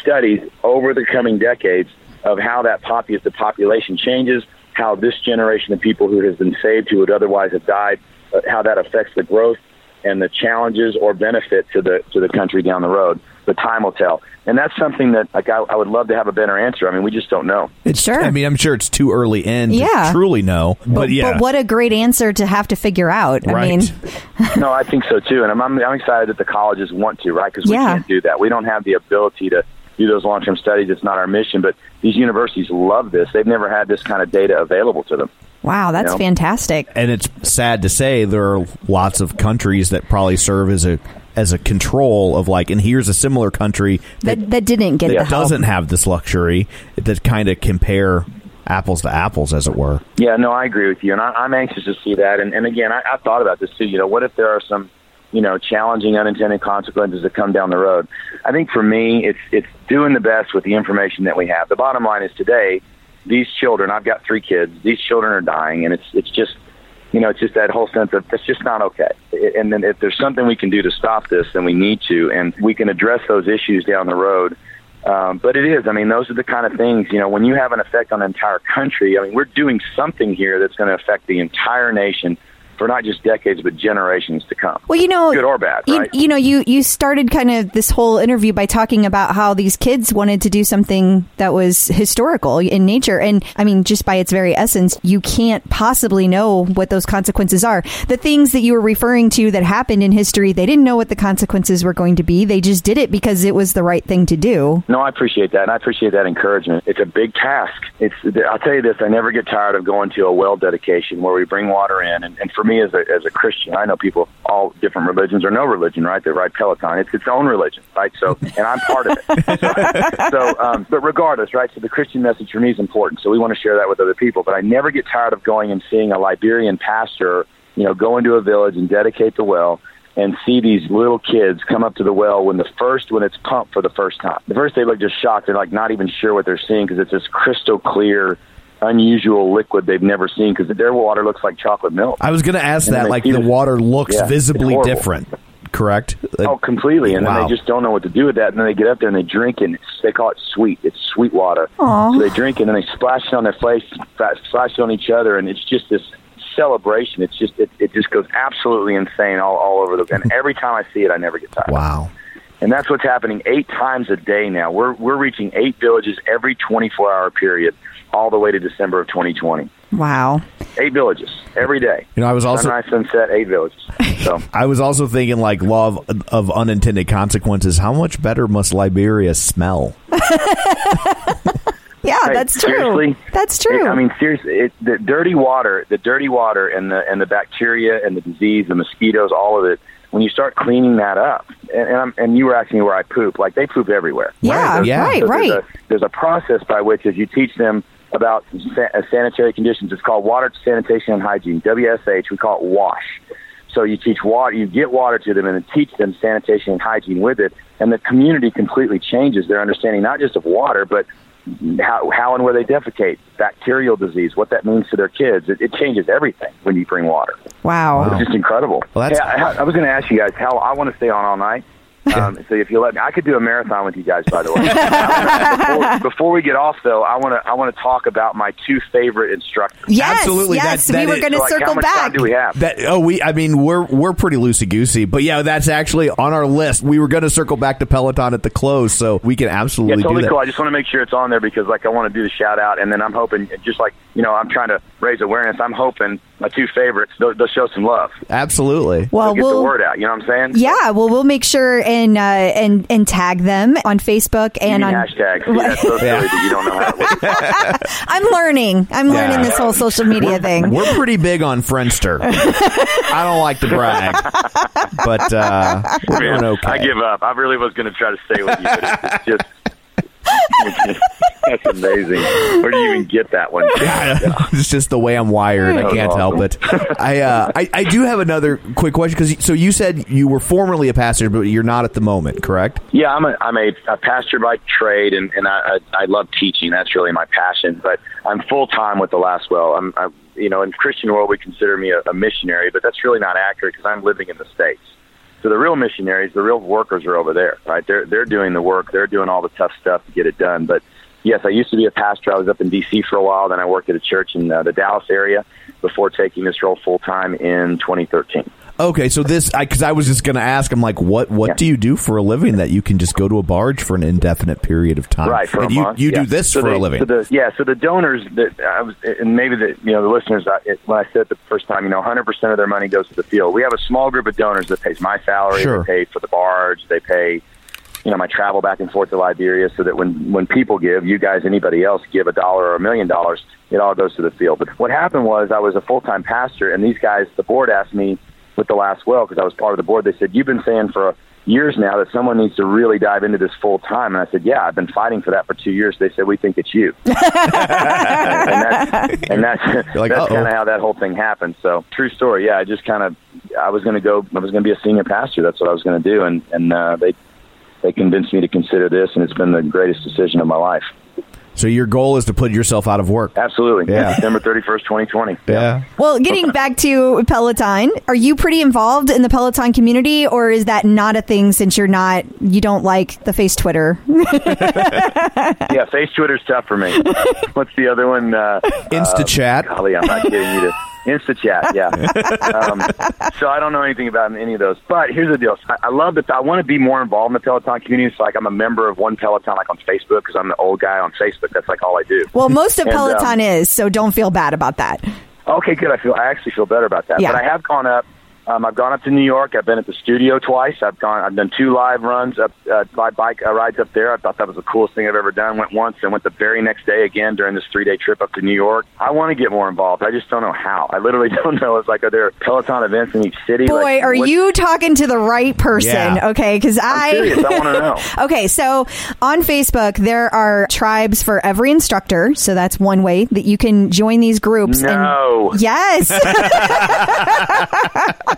studies over the coming decades of how that popu- the population changes, how this generation of people who has been saved who would otherwise have died, uh, how that affects the growth and the challenges or benefit to the to the country down the road. The time will tell, and that's something that like I, I would love to have a better answer. I mean, we just don't know. It's, Sure. I mean, I'm sure it's too early in Yeah. to truly know, but, yeah, But what a great answer to have to figure out. I right. mean, no, I think so too, and I'm I'm, I'm excited that the colleges want to, right? Because we Yeah. can't do that. We don't have the ability to do those long term studies. It's not our mission. But these universities love this. They've never had this kind of data available to them. wow, that's know? fantastic. and it's sad to say there are lots of countries that probably serve as a as a control of like, and here's a similar country that, That that didn't get Yeah. the doesn't have this luxury that kind of compare apples to apples, as it were. Yeah, no, I agree with you, and I, I'm anxious to see that. And, and again, I, I thought about this too. You know, what if there are some, you know, challenging unintended consequences that come down the road? I think for me, it's it's doing the best with the information that we have. The bottom line is today, these children. I've got three kids. These children are dying, and it's it's just, you know, it's just that whole sense of it's just not okay. And then if there's something we can do to stop this, then we need to, and we can address those issues down the road. Um, but it is. I mean, those are the kind of things. You know, when you have an effect on an entire country. I mean, we're doing something here that's going to affect the entire nation for not just decades but generations to come. Well, you know, good or bad, you, right? you know, you you started kind of this whole interview by talking about how these kids wanted to do something that was historical in nature, and I mean, just by its very essence, you can't possibly know what those consequences are. The things that you were referring to that happened in history, they didn't know what the consequences were going to be. They just did it because it was the right thing to do. No, I appreciate that, and I appreciate that encouragement. It's a big task. It's. I'll tell you this: I never get tired of going to a well dedication where we bring water in. And, and for me, as a as a Christian, I know people of all different religions or no religion, right? That ride Peloton. It's its own religion, right? So, and I'm part of it. So, so um, but regardless, right? So the Christian message for me is important. So we want to share that with other people. But I never get tired of going and seeing a Liberian pastor, you know, go into a village and dedicate the well and see these little kids come up to the well when the first when it's pumped for the first time. The first they look just shocked. They're like not even sure what they're seeing because it's this crystal clear, unusual liquid they've never seen because their water looks like chocolate milk. I was going to ask And that, like the this- water looks Yeah, visibly different, correct? Oh, completely. And Wow. then they just don't know what to do with that. And then they get up there and they drink. And they call it sweet. It's sweet water. Aw. So they drink it and then they splash it on their face, splash splash it on each other. And it's just this celebration. It's just, it, it just goes absolutely insane all, all over the, and every time I see it, I never get tired. wow. And that's what's happening eight times a day now. We're, we're reaching eight villages every 24 hour period all the way to December of 2020. Wow. Eight villages every day. You know, I was also Sunrise, sunset, eight villages. So. I was also thinking like law of, of unintended consequences. How much better must Liberia smell? Yeah, Hey, that's true. seriously? That's true. It- I mean, seriously, it, the dirty water, the dirty water, and the and the bacteria and the disease, the mosquitoes, all of it. When you start cleaning that up, and and, I'm, and you were asking me where I poop, like they poop everywhere. yeah, Right, yeah. right, So right. There's a, there's a process by which, as you teach them about uh, sanitary conditions, it's called water sanitation and hygiene. WSH. We call it WASH. So you teach water, you get water to them, and then teach them sanitation and hygiene with it, and the community completely changes their understanding not just of water, but how, how and where they defecate, bacterial disease, what that means to their kids. It, it changes everything when you bring water. wow. It's just incredible. Well, that's- hey, I, I was going to ask you guys how I want to stay on all night. Um, so if you let me, I could do a marathon with you guys. By the way, before, before we get off, though, I want to I want to talk about my two favorite instructors. Yes, Absolutely, that- yes. that we were going to So, like, how circle much back. time do we have? That oh we I mean we're we're pretty loosey goosey, but yeah, that's actually on our list. We were going to circle back to Peloton at the close, so we can absolutely. Yeah, absolutely totally do that. cool. I just want to make sure it's on there because, like, I want to do the shout out, and then I'm hoping, just like you know, I'm trying to raise awareness. I'm hoping my two favorites they'll, they'll show some love. Absolutely. well, They'll get we'll the word out. You know what I'm saying? Yeah, well, we'll make sure and uh, and and tag them on Facebook You and mean on. hashtags. See, that's so silly that you don't know how. What I'm learning. I'm Yeah. learning this whole social media thing. We're pretty big on Friendster. I don't like to brag, but uh, we're doing okay. I give up. I really was going to try to stay with you, but it's just. That's amazing. Where do you even get that one? it's just the way I'm wired. I can't help it. I, uh, I I do have another quick question because so you said you were formerly a pastor, but you're not at the moment, correct? Yeah, I'm a I'm a, a pastor by trade, and and I, I I love teaching. That's really my passion. But I'm full time with the Last Well. I'm, I'm you know in Christian world we consider me a, a missionary, but that's really not accurate because I'm living in the states. So the real missionaries, the real workers are over there, right? They're they're doing the work. They're doing all the tough stuff to get it done. But yes, I used to be a pastor. I was up in D.C. for a while. Then I worked at a church in uh, the Dallas area before taking this role full time in 2013. Okay, so this because I, was just going to ask. I'm like, what what Yeah. do you do for a living that you can just go to a barge for an indefinite period of time? Right, for and a you month. you yeah. do this So for the- a living. So the, yeah, so the donors that I was, and maybe the you know the listeners, I, it, when I said it the first time, you know, 100 percent of their money goes to the field. We have a small group of donors that pays my salary, Sure. they pay for the barge, they pay, you know, my travel back and forth to Liberia, so that when when people give, you guys, anybody else, give a dollar or a million dollars, it all goes to the field. But what happened was I was a full time pastor, and these guys, the board asked me with the last well because I was part of the board. They said, "You've been saying for years now that someone needs to really dive into this full time." And I said, "Yeah, I've been fighting for that for two years." They said, "We think it's you," and that's and that's like, that's "Uh-oh." kind of how that whole thing happened. So, true story. Yeah, I just kind of I was going to go. I was going to be a senior pastor. That's what I was going to do, and and uh, they they convinced me to consider this, and it's been the greatest decision of my life. So your goal is to put yourself out of work. Absolutely. Yeah. December thirty first, twenty twenty. Yeah. Well, getting back to Peloton, are you pretty involved in the Peloton community, or is that not a thing since you're not? You don't like the face Twitter. Yeah, face Twitter's tough for me. What's the other one? Uh, InstaChat. uh, golly, I'm not kidding you. To InstaChat, yeah. um, so I don't know anything about any of those. But here's the deal: I, I love that. I want to be more involved in the Peloton community. So like, I'm a member of one Peloton, like on Facebook, because I'm the old guy on Facebook. That's like all I do. Well, most of And, um, Peloton is, so don't feel bad about that. Okay, good. I feel I actually feel better about that. Yeah. But I have gone up. Um, I've gone up to New York. I've been at the studio twice. I've gone. I've done two live runs up, uh, live bike uh, rides up there. I thought that was the coolest thing I've ever done. Went once and went the very next day again during this three day trip up to New York. I want to get more involved. I just don't know how. I literally don't know. It's like, are there Peloton events in each city? Boy, Like, are what- you talking to the right person? Yeah. Okay, because I. I'm. I want to know. Okay, so on Facebook, there are tribes for every instructor. So that's one way that you can join these groups. No. And yes.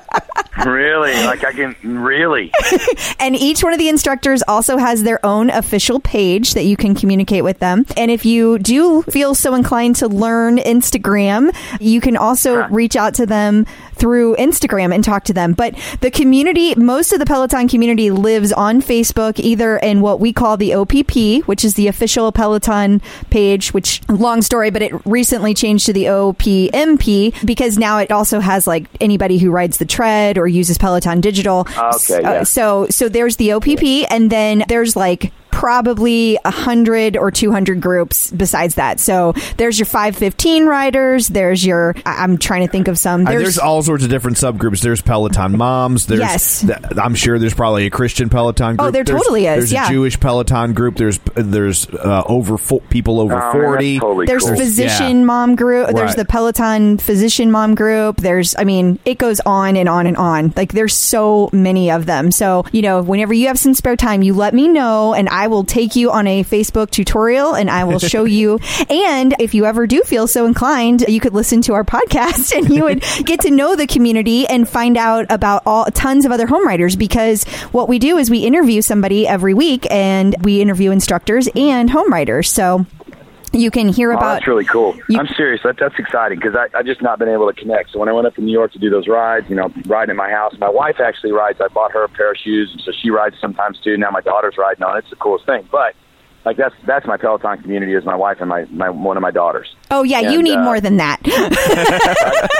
Really? Like I can really? and each one of the instructors also has their own official page that you can communicate with them. And if you do feel so inclined to learn Instagram, you can also Huh. reach out to them through Instagram and talk to them. But the community, most of the Peloton community lives on Facebook, either in what we call the OPP, which is the official Peloton page, which long story, but it recently changed to the OPMP because now it also has like anybody who rides the tread or uses Peloton Digital. Okay, Uh, yeah. so so there's the OPP, and then there's like probably 100 or 200 groups besides that. So there's your 515 riders. There's your, I- I'm trying to think of some. Uh, There's, all sorts of different subgroups. There's Peloton moms. There's, Yes. th- I'm sure there's probably a Christian Peloton group. Oh, there There's- totally is, There's yeah. a Jewish Peloton group. There's there's uh, over fo- people over Oh, man, forty. totally There's cool. physician Yeah. mom group. There's Right. the Peloton physician mom group. There's, I mean, it goes on and on and on. Like there's so many of them. So, you know, whenever you have some spare time, you let me know and I will take you on a Facebook tutorial and I will show you. And if you ever do feel so inclined, you could listen to our podcast and you would get to know the community and find out about all tons of other home riders because what we do is we interview somebody every week and we interview instructors and home riders. So you can hear Oh, about that's really cool. You- I'm serious. That, that's exciting because I, I just not been able to connect. So when I went up to New York to do those rides, you know, riding in my house, my wife actually rides. I bought her a pair of shoes, and so she rides sometimes too. Now my daughter's riding on. it. It's the coolest thing. But like that's that's my Peloton community is my wife and my, my one of my daughters. Oh yeah, you need uh, more than that.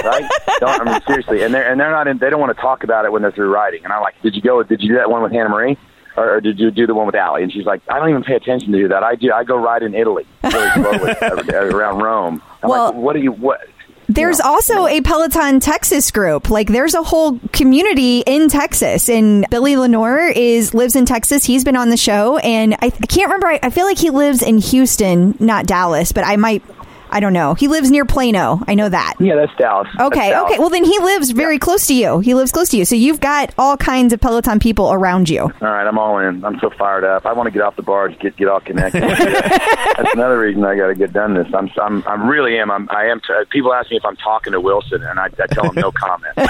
right? Don't, I mean, seriously, and they're and they're not in. They don't want to talk about it when they're through riding. And I'm like, did you go? Did you do that one with Hannah Marie, or, or did you do the one with Ally? And she's like, I don't even pay attention to that. I do. I go ride in Italy, really slowly around Rome. I'm Well- like, what do you what? There's also a Peloton Texas group. Like there's a whole community in Texas and Billy Lenore is lives in Texas. He's been on the show and I, I can't remember. I, I feel like he lives in Houston, not Dallas, but I might I don't know. He lives near Plano. I know that. Yeah, that's Dallas. That's Okay, Dallas. okay. Well, then he lives very close to you. He lives close to you. So you've got all kinds of Peloton people around you. All right, I'm all in. I'm so fired up. I want to get off the barge, get get all connected. That's another reason I got to get done this. I'm I'm I'm really am. I'm I am. T- people ask me if I'm talking to Wilson, and I, I tell them no comment. You're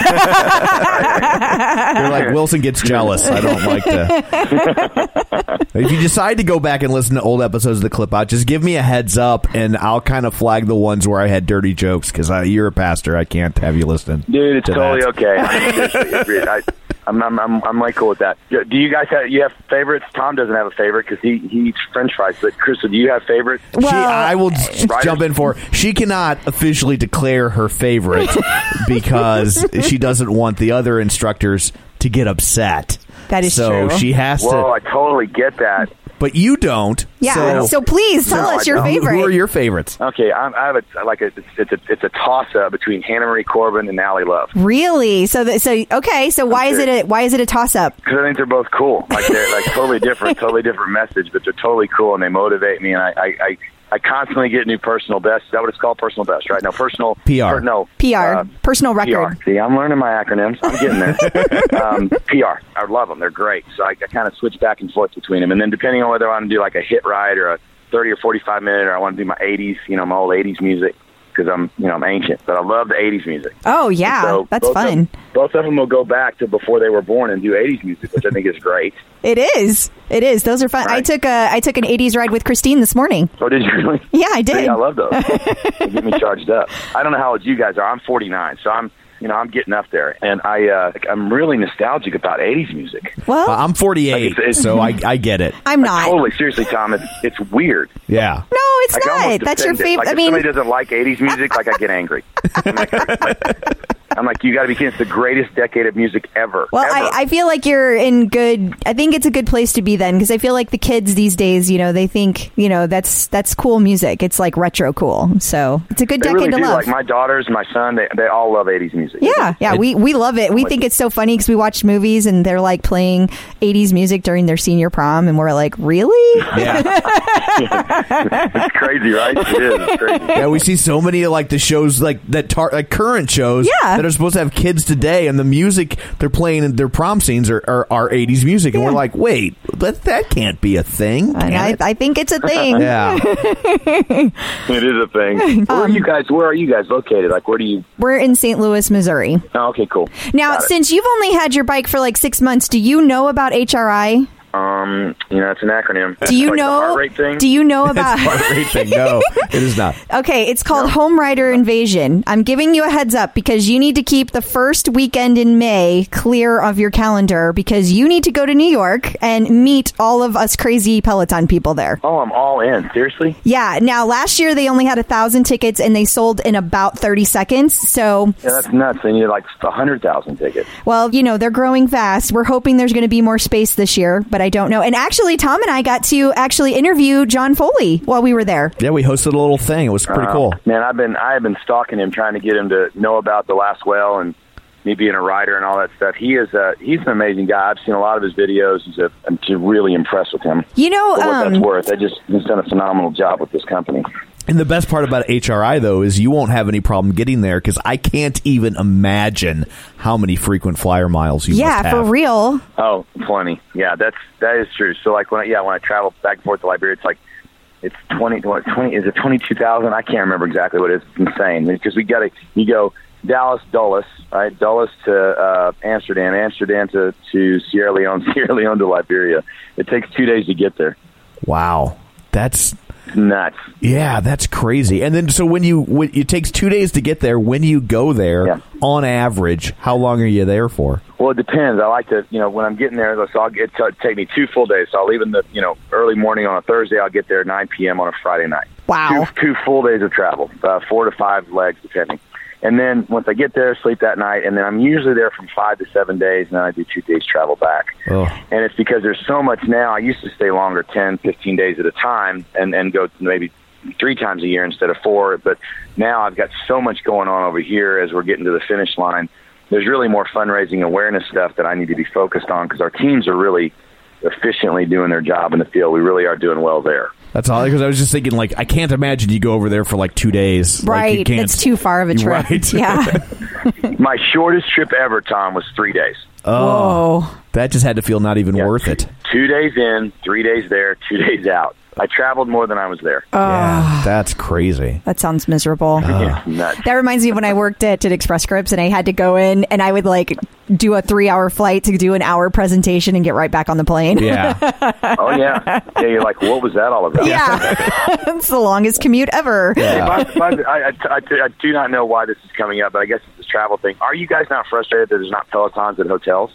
like Wilson gets jealous. I don't like to. if you decide to go back and listen to old episodes of the clip out, just give me a heads up, and I'll kind of flag the ones where I had dirty jokes because you're a pastor. I can't have you listen. Dude, it's to totally that. okay. I mean, seriously, I, I'm, I'm, I'm, I'm like cool with that. Do you guys have you have favorites? Tom doesn't have a favorite because he, he eats French fries. But Krista, do you have favorites? Well, she, I will j- jump in for. She cannot officially declare her favorite because she doesn't want the other instructors to get upset. That is so true. she has Whoa, I totally get that. But you don't. Yeah. So, So, please tell No, us your favorite. who are your favorites? Okay, I'm, I have a like a it's, it's a it's a toss up between Hannah Marie Corbin and Ally Love really? So that, so okay. So why is it a why is it a toss up? because I think they're both cool. Like they're like totally different, totally different message, but they're totally cool and they motivate me. And I I, I, I constantly get new personal best. Is that what it's called? Personal best, right? No, personal PR. or no PR, uh, personal record. PR. See, I'm learning my acronyms. I'm getting there. um, PR. I love them. They're great. So I, I kind of switch back and forth between them. And then depending on whether I want to do like a hit ride or a 30 or 45 minute, or I want to do my 80s, you know, my old 80s music because I'm, you know, I'm ancient. But I love the 80s music. Oh yeah, So that's both fun. Of, both of them will go back to before they were born and do 80s music, which I think is great. It is. It is. Those are fun. I took a I took an '80s ride with Christine this morning. Oh, did you really? Yeah, I did. See, I love those. they get me charged up. I don't know how old you guys are. I'm 49, so I'm, you know, I'm getting up there, and I, uh, I'm really nostalgic about 80s music. Well, Uh, I'm 48, Like, it's- it's- so I, I get it. I'm not. Totally, seriously, Tom, it's it's weird. Yeah. No, it's Like, not. That's your favorite. Like, I if mean, somebody doesn't like '80s music, like I get angry. I'm like, you got to be kidding! It's the greatest decade of music ever. well, ever. I, I feel like you're in good. I think it's a good place to be then because I feel like the kids these days, you know, they think you know that's that's cool music. It's like retro cool. So it's a good they decade really to do. love. Like my daughters, my son, they they all love '80s music. yeah, yeah, we we love it. We think it's so funny because we watch movies and they're like playing '80s music during their senior prom, and we're like, really? Yeah. it's crazy, right? It is. It's crazy. Yeah, we see so many like the shows like that tar- like current shows Yeah. That are supposed to have kids today and the music they're playing in their prom scenes are, are, are 80s music and we're like, "Wait, that that can't be a thing." Can I, it?" I think it's a thing. yeah. It is a thing. Where are Um, you guys? Where are you guys located? Like, where do you? We're in St. Louis, Missouri. Oh, okay, cool. Now, Got it. since you've only had your bike for like six months, do you know about HRI? Um, you know, it's an acronym. Do you like know? heart rate thing? Do you know about? Heart rate thing. No, it is not. Okay, it's called Home Rider Invasion. I'm giving you a heads up because you need to keep the first weekend in May clear of your calendar because you need to go to New York and meet all of us crazy Peloton people there. Oh, I'm all in. Seriously? Yeah. Now, last year they only had a thousand tickets and they sold in about 30 seconds. So, Yeah, that's nuts. They need like a hundred thousand tickets. well, you know, they're growing fast. We're hoping there's going to be more space this year, but I don't know know, and actually, Tom and I got to actually interview John Foley while we were there. Yeah, we hosted a little thing. It was pretty Uh, cool. Man, I've been I have been stalking him, trying to get him to know about the Last Well and me being a writer and all that stuff. He is a he's an amazing guy. I've seen a lot of his videos. He's a, I'm just really impressed with him. You know, For what um, that's worth, I just he's done a phenomenal job with this company. And the best part about HRI though is you won't have any problem getting there because I can't even imagine how many frequent flyer miles you yeah, must for real. Oh, plenty. Yeah, that's that is true. So like when I, yeah when I travel back and forth to Liberia, it's like it's twenty what twenty is it twenty two thousand? I can't remember exactly what it is. It's insane because we got to you go Dallas Dulles right Dulles to uh, Amsterdam Amsterdam to to Sierra Leone Sierra Leone to Liberia. It takes two days to get there. Wow, that's It's nuts. yeah, that's crazy. And then so when you when, it takes two days to get there. When you go there, Yeah. on average, how long are you there for? Well, it depends. I like to, you know, when I'm getting there, so I'll get to take me two full days. So I'll leave in the, you know, early morning on a Thursday. I'll get there at 9 p.m. on a Friday night. Wow. Two, two full days of travel, uh, four to five legs, depending. And then once I get there, sleep that night, and then I'm usually there from five to seven days, and then I do two days travel back. Oh. And it's because there's so much now. I used to stay longer, 10, 15 days at a time, and, and go maybe three times a year instead of four. But now I've got so much going on over here as we're getting to the finish line. There's really more fundraising awareness stuff that I need to be focused on because our teams are really efficiently doing their job in the field. We really are doing well there. That's all because I was just thinking like I can't imagine you go over there for like two days. Like, you Right. can't- it's too far of a trip. Right. Yeah. My shortest trip ever, Tom, was three days. Oh, Whoa. that just had to feel not even Yeah. worth it. Two days in, three days there, two days out. I traveled more than I was there. Ah. yeah, that's crazy. That sounds miserable. It's nuts. That reminds me of when I worked at, at Express Scripts and I had to go in and I would like do a three hour flight to do an hour presentation and get right back on the plane. Yeah, Oh yeah, yeah. You're like, what was that all about? Yeah. it's the longest commute ever. Hey, by- by the- I, I, I, I do not know why this is coming up, but I guess it's this travel thing. Are you guys not frustrated that there's not Pelotons at hotels?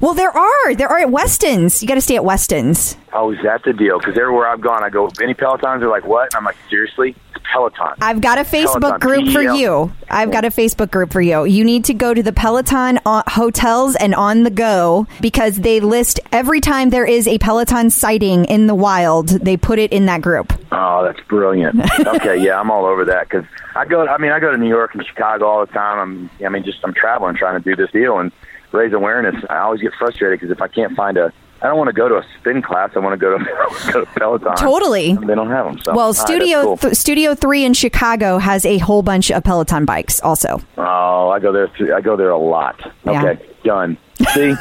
Well, there are. There are at Westin's. You got to stay at Westin's. Oh, is that the deal? Because everywhere I've gone, I go, any Pelotons? They're like, what? And I'm like, seriously? It's Peloton. I've got a Facebook Peloton, group for you. I've got a Facebook group for you. You need to go to the Peloton uh, hotels and on the go because they list every time there is a Peloton sighting in the wild, they put it in that group. Oh, that's brilliant. okay, yeah, I'm all over that because I go. I mean, I go to New York and Chicago all the time. I'm. I mean, just I'm traveling, trying to do this deal and raise awareness. I always get frustrated because if I can't find a, I don't want to go to a spin class. I want to go to, go to Peloton. Totally. They don't have them. So. Well, right, Studio cool. th- Studio Three in Chicago has a whole bunch of Peloton bikes. Also, oh, I go there. Th- I go there a lot. Yeah. Okay, done. See.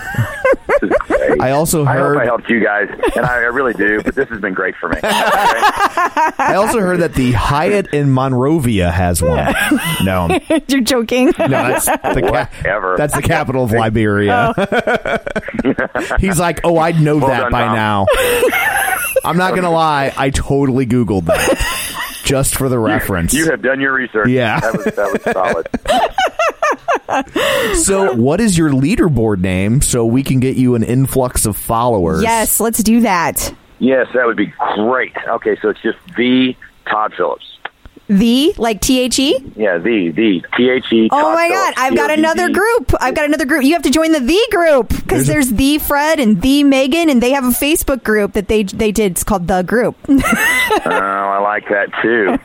This is great. I also I hope heard- I helped you guys, and I, I really do. But this has been great for me. Okay? I also heard that the Hyatt in Monrovia has one. No, no, you're joking. that's the ca- that's the capital of Liberia. Oh. He's like, oh, I know Well that done, by Tom. now. I'm not gonna lie, I totally googled that just for the reference. You have done your research. Yeah. that was that was solid. So, what is your leaderboard name so we can get you an influx of followers? Yes, let's do that. Yes, that would be great. Okay, so it's just the Todd Phillips. The like T H E. Yeah, the the T H E. Oh my God! I've got another group. I've got another group. You have to join the the group because There's there's, the Fred and the Megan, and they have a Facebook group that they they did. It's called the group. Oh, I like that too.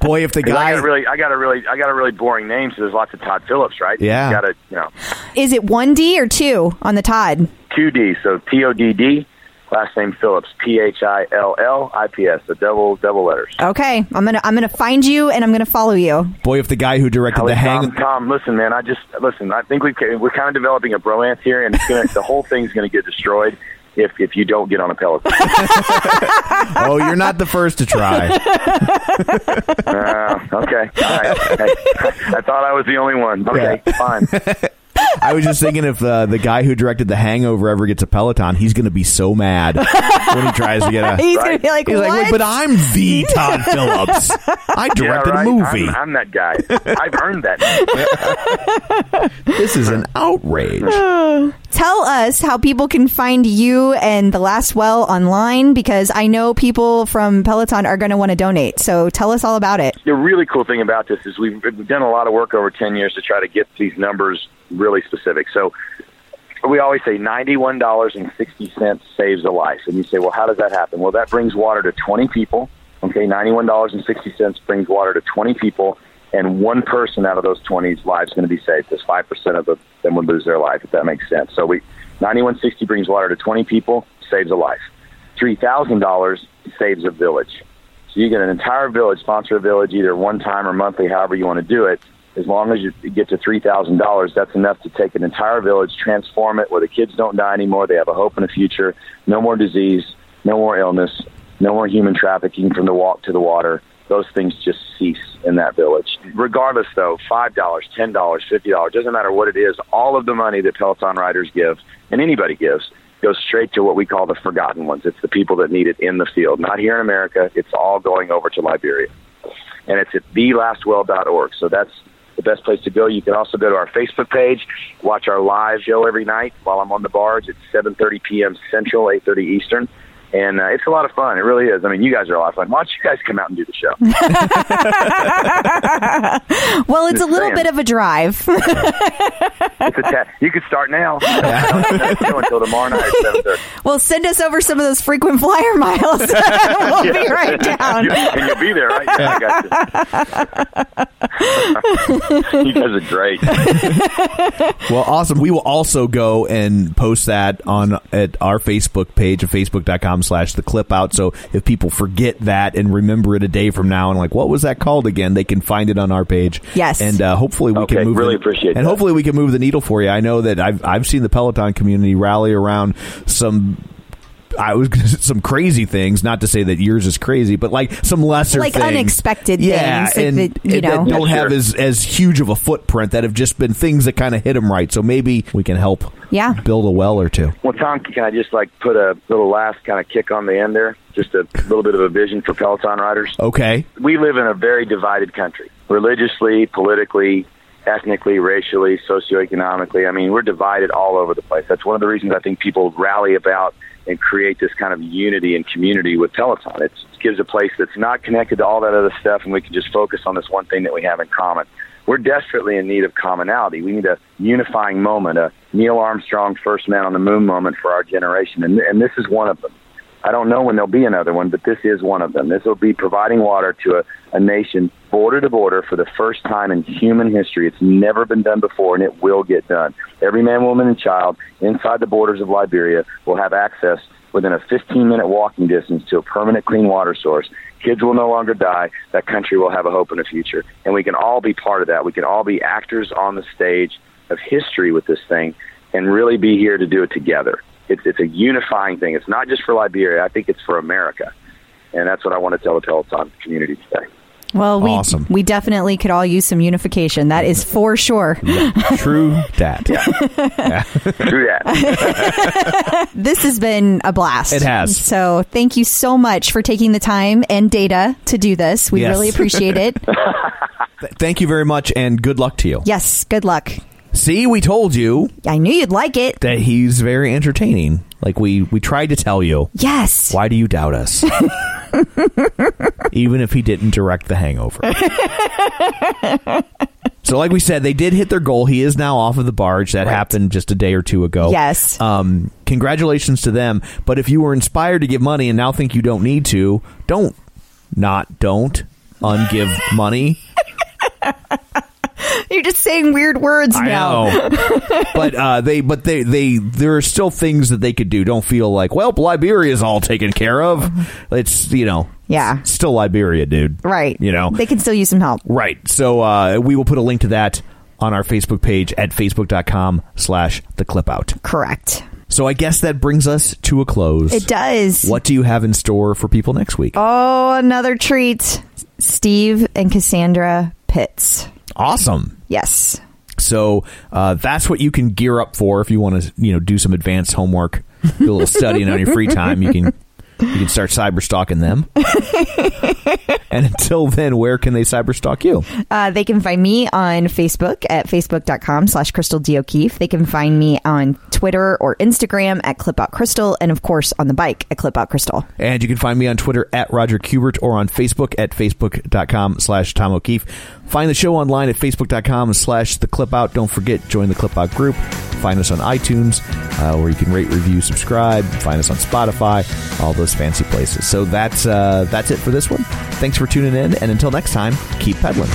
Boy, if the 'Cause I guy got a really, I got a really, I got a really boring name. So there's lots of Todd Phillips, right? Yeah. You got to, you know, Is it one D or two on the Todd? two D. So T O D D. Last name Phillips. P H I L L I P S. So double double letters. Okay, I'm gonna I'm gonna find you and I'm gonna follow you. boy, if the guy who directed Holly, the hang Tom, Tom, listen, man. I just listen. I think we we're kind of developing a bromance here, and it's gonna, the whole thing's going to get destroyed if if you don't get on a Peloton. Oh, you're not the first to try. Uh, okay. All right. Hey, I thought I was the only one. Okay, fine. I was just thinking if uh, the guy who directed The Hangover ever gets a Peloton, he's going to be so mad when he tries to get a. He's gonna be like, He's what? like, wait, but I'm the Todd Phillips. I directed yeah, right? a movie. I'm, I'm that guy. I've earned that. this is an outrage. Tell us how people can find you and the Last Well online because I know people from Peloton are going to want to donate. So tell us all about it. The really cool thing about this is we've, we've done a lot of work over 10 years to try to get these numbers really specific. So we always say ninety-one dollars and sixty cents saves a life, and you say, well, how does that happen? Well, that brings water to twenty people. Okay, ninety-one dollars and sixty cents brings water to twenty people, and one person out of those 20's lives going to be saved. Because five percent of the, them would lose their life, if that makes sense. So we ninety-one sixty brings water to twenty people, saves a life. Three thousand dollars saves a village. So you get an entire village, sponsor a village, either one time or monthly, however you want to do it. As long as you get to three thousand dollars, that's enough to take an entire village, transform it, where the kids don't die anymore. They have a hope and a future. No more disease, no more illness, no more human trafficking from the walk to the water. Those things just cease in that village. Regardless, though, five dollars, ten dollars, fifty dollars, doesn't matter what it is. All of the money that Peloton riders give, and anybody gives, goes straight to what we call the forgotten ones. It's the people that need it in the field, not here in America. It's all going over to Liberia, and it's at thelastwell.org. So that's the best place to go. You can also go to our Facebook page, watch our live show every night while I'm on the barge It's 7:30 p.m. Central, 8:30 Eastern. And uh, it's a lot of fun. It really is. I mean, you guys are a lot of fun. Why don't you guys come out and do the show? Well, it's Just a little saying. bit of a drive. It's a ta- you can start now. Until tomorrow night at 7:30. well, send us over some of those frequent flyer miles. we'll be right down. You- and you'll be there, right? Yeah, I got you. you guys are great. Well, awesome. We will also go and post that on at our Facebook page at facebook.com slash the clip out. So if people forget that and remember it a day from now and like, what was that called again? They can find it on our page. Yes. And uh, hopefully we Okay, can move really the, appreciate And that. hopefully we can move the needle for you. I know that I've, I've seen the Peloton community rally around some I was some crazy things. Not to say that yours is crazy, but like some lesser, Like things. unexpected yeah, things, like and, that, you and know. that don't have as as huge of a footprint. That have just been things that kind of hit them right. So maybe we can help. Yeah. build a well or two. Well, Tom, can I just like put a little last kind of kick on the end there? Just a little bit of a vision for Peloton riders. Okay, we live in a very divided country, religiously, politically, ethnically, racially, socioeconomically. I mean, we're divided all over the place. That's one of the reasons I think people rally about and create this kind of unity and community with Peloton. It's, it gives a place that's not connected to all that other stuff, and we can just focus on this one thing that we have in common. We're desperately in need of commonality. We need a unifying moment, a Neil Armstrong first man on the moon moment for our generation, and, and this is one of them. I don't know when there'll be another one, but this is one of them. This will be providing water to a, a nation border to border for the first time in human history. It's never been done before, and it will get done. Every man, woman, and child inside the borders of Liberia will have access within a 15 minute walking distance to a permanent clean water source. Kids will no longer die. That country will have a hope and a future. And we can all be part of that. We can all be actors on the stage of history with this thing and really be here to do it together. It's, it's a unifying thing. It's not just for Liberia. I think it's for America. And that's what I want to tell the Peloton community today. Well, we Awesome. we definitely could all use some unification. That is for sure. true that. Do that. This has been a blast. It has. So thank you so much for taking the time and data to do this. We Yes. really appreciate it. Thank you very much, and good luck to you. yes. Good luck. See, we told you I knew you'd like it. that he's very entertaining. Like we we tried to tell you. Yes. Why do you doubt us? Even if he didn't direct The Hangover. so, like we said, they did hit their goal. He is now off of the barge. That happened just a day or two ago. Yes. Um, congratulations to them. But if you were inspired to give money and now think you don't need to, don't not don't ungive money. You're just saying weird words I now. know, but uh, they, but they, they, there are still things that they could do. Don't feel like, well, Liberia's all taken care of. It's you know, Yeah. s- still Liberia, dude. Right. You know, They can still use some help. right. So uh, we will put a link to that on our Facebook page at facebook.com slash the clip out. Correct. So I guess that brings us to a close. It does. What do you have in store for people next week? Oh, another treat. Steve and Cassandra Pitts. Awesome. Yes. So uh, that's what you can gear up for if you want to, you know, do some advanced homework, do a little studying on your free time. You can you can start cyber stalking them. and until then, where can they cyber stalk you? Uh, they can find me on Facebook at facebook.com slash Crystal D. O'Keefe. They can find me on Twitter or Instagram at Clip Clipout Crystal, and of course on the bike at Clip Clipout Crystal. And you can find me on Twitter at Roger Kubert or on Facebook at facebook.com slash Tom O'Keefe. Find the show online at facebook.com slash the clip out. Don't forget, join the clip out group. Find us on iTunes, uh, where you can rate, review, subscribe. Find us on Spotify, all those fancy places. So that's uh, that's it for this one. Thanks for tuning in, and until next time, keep pedaling.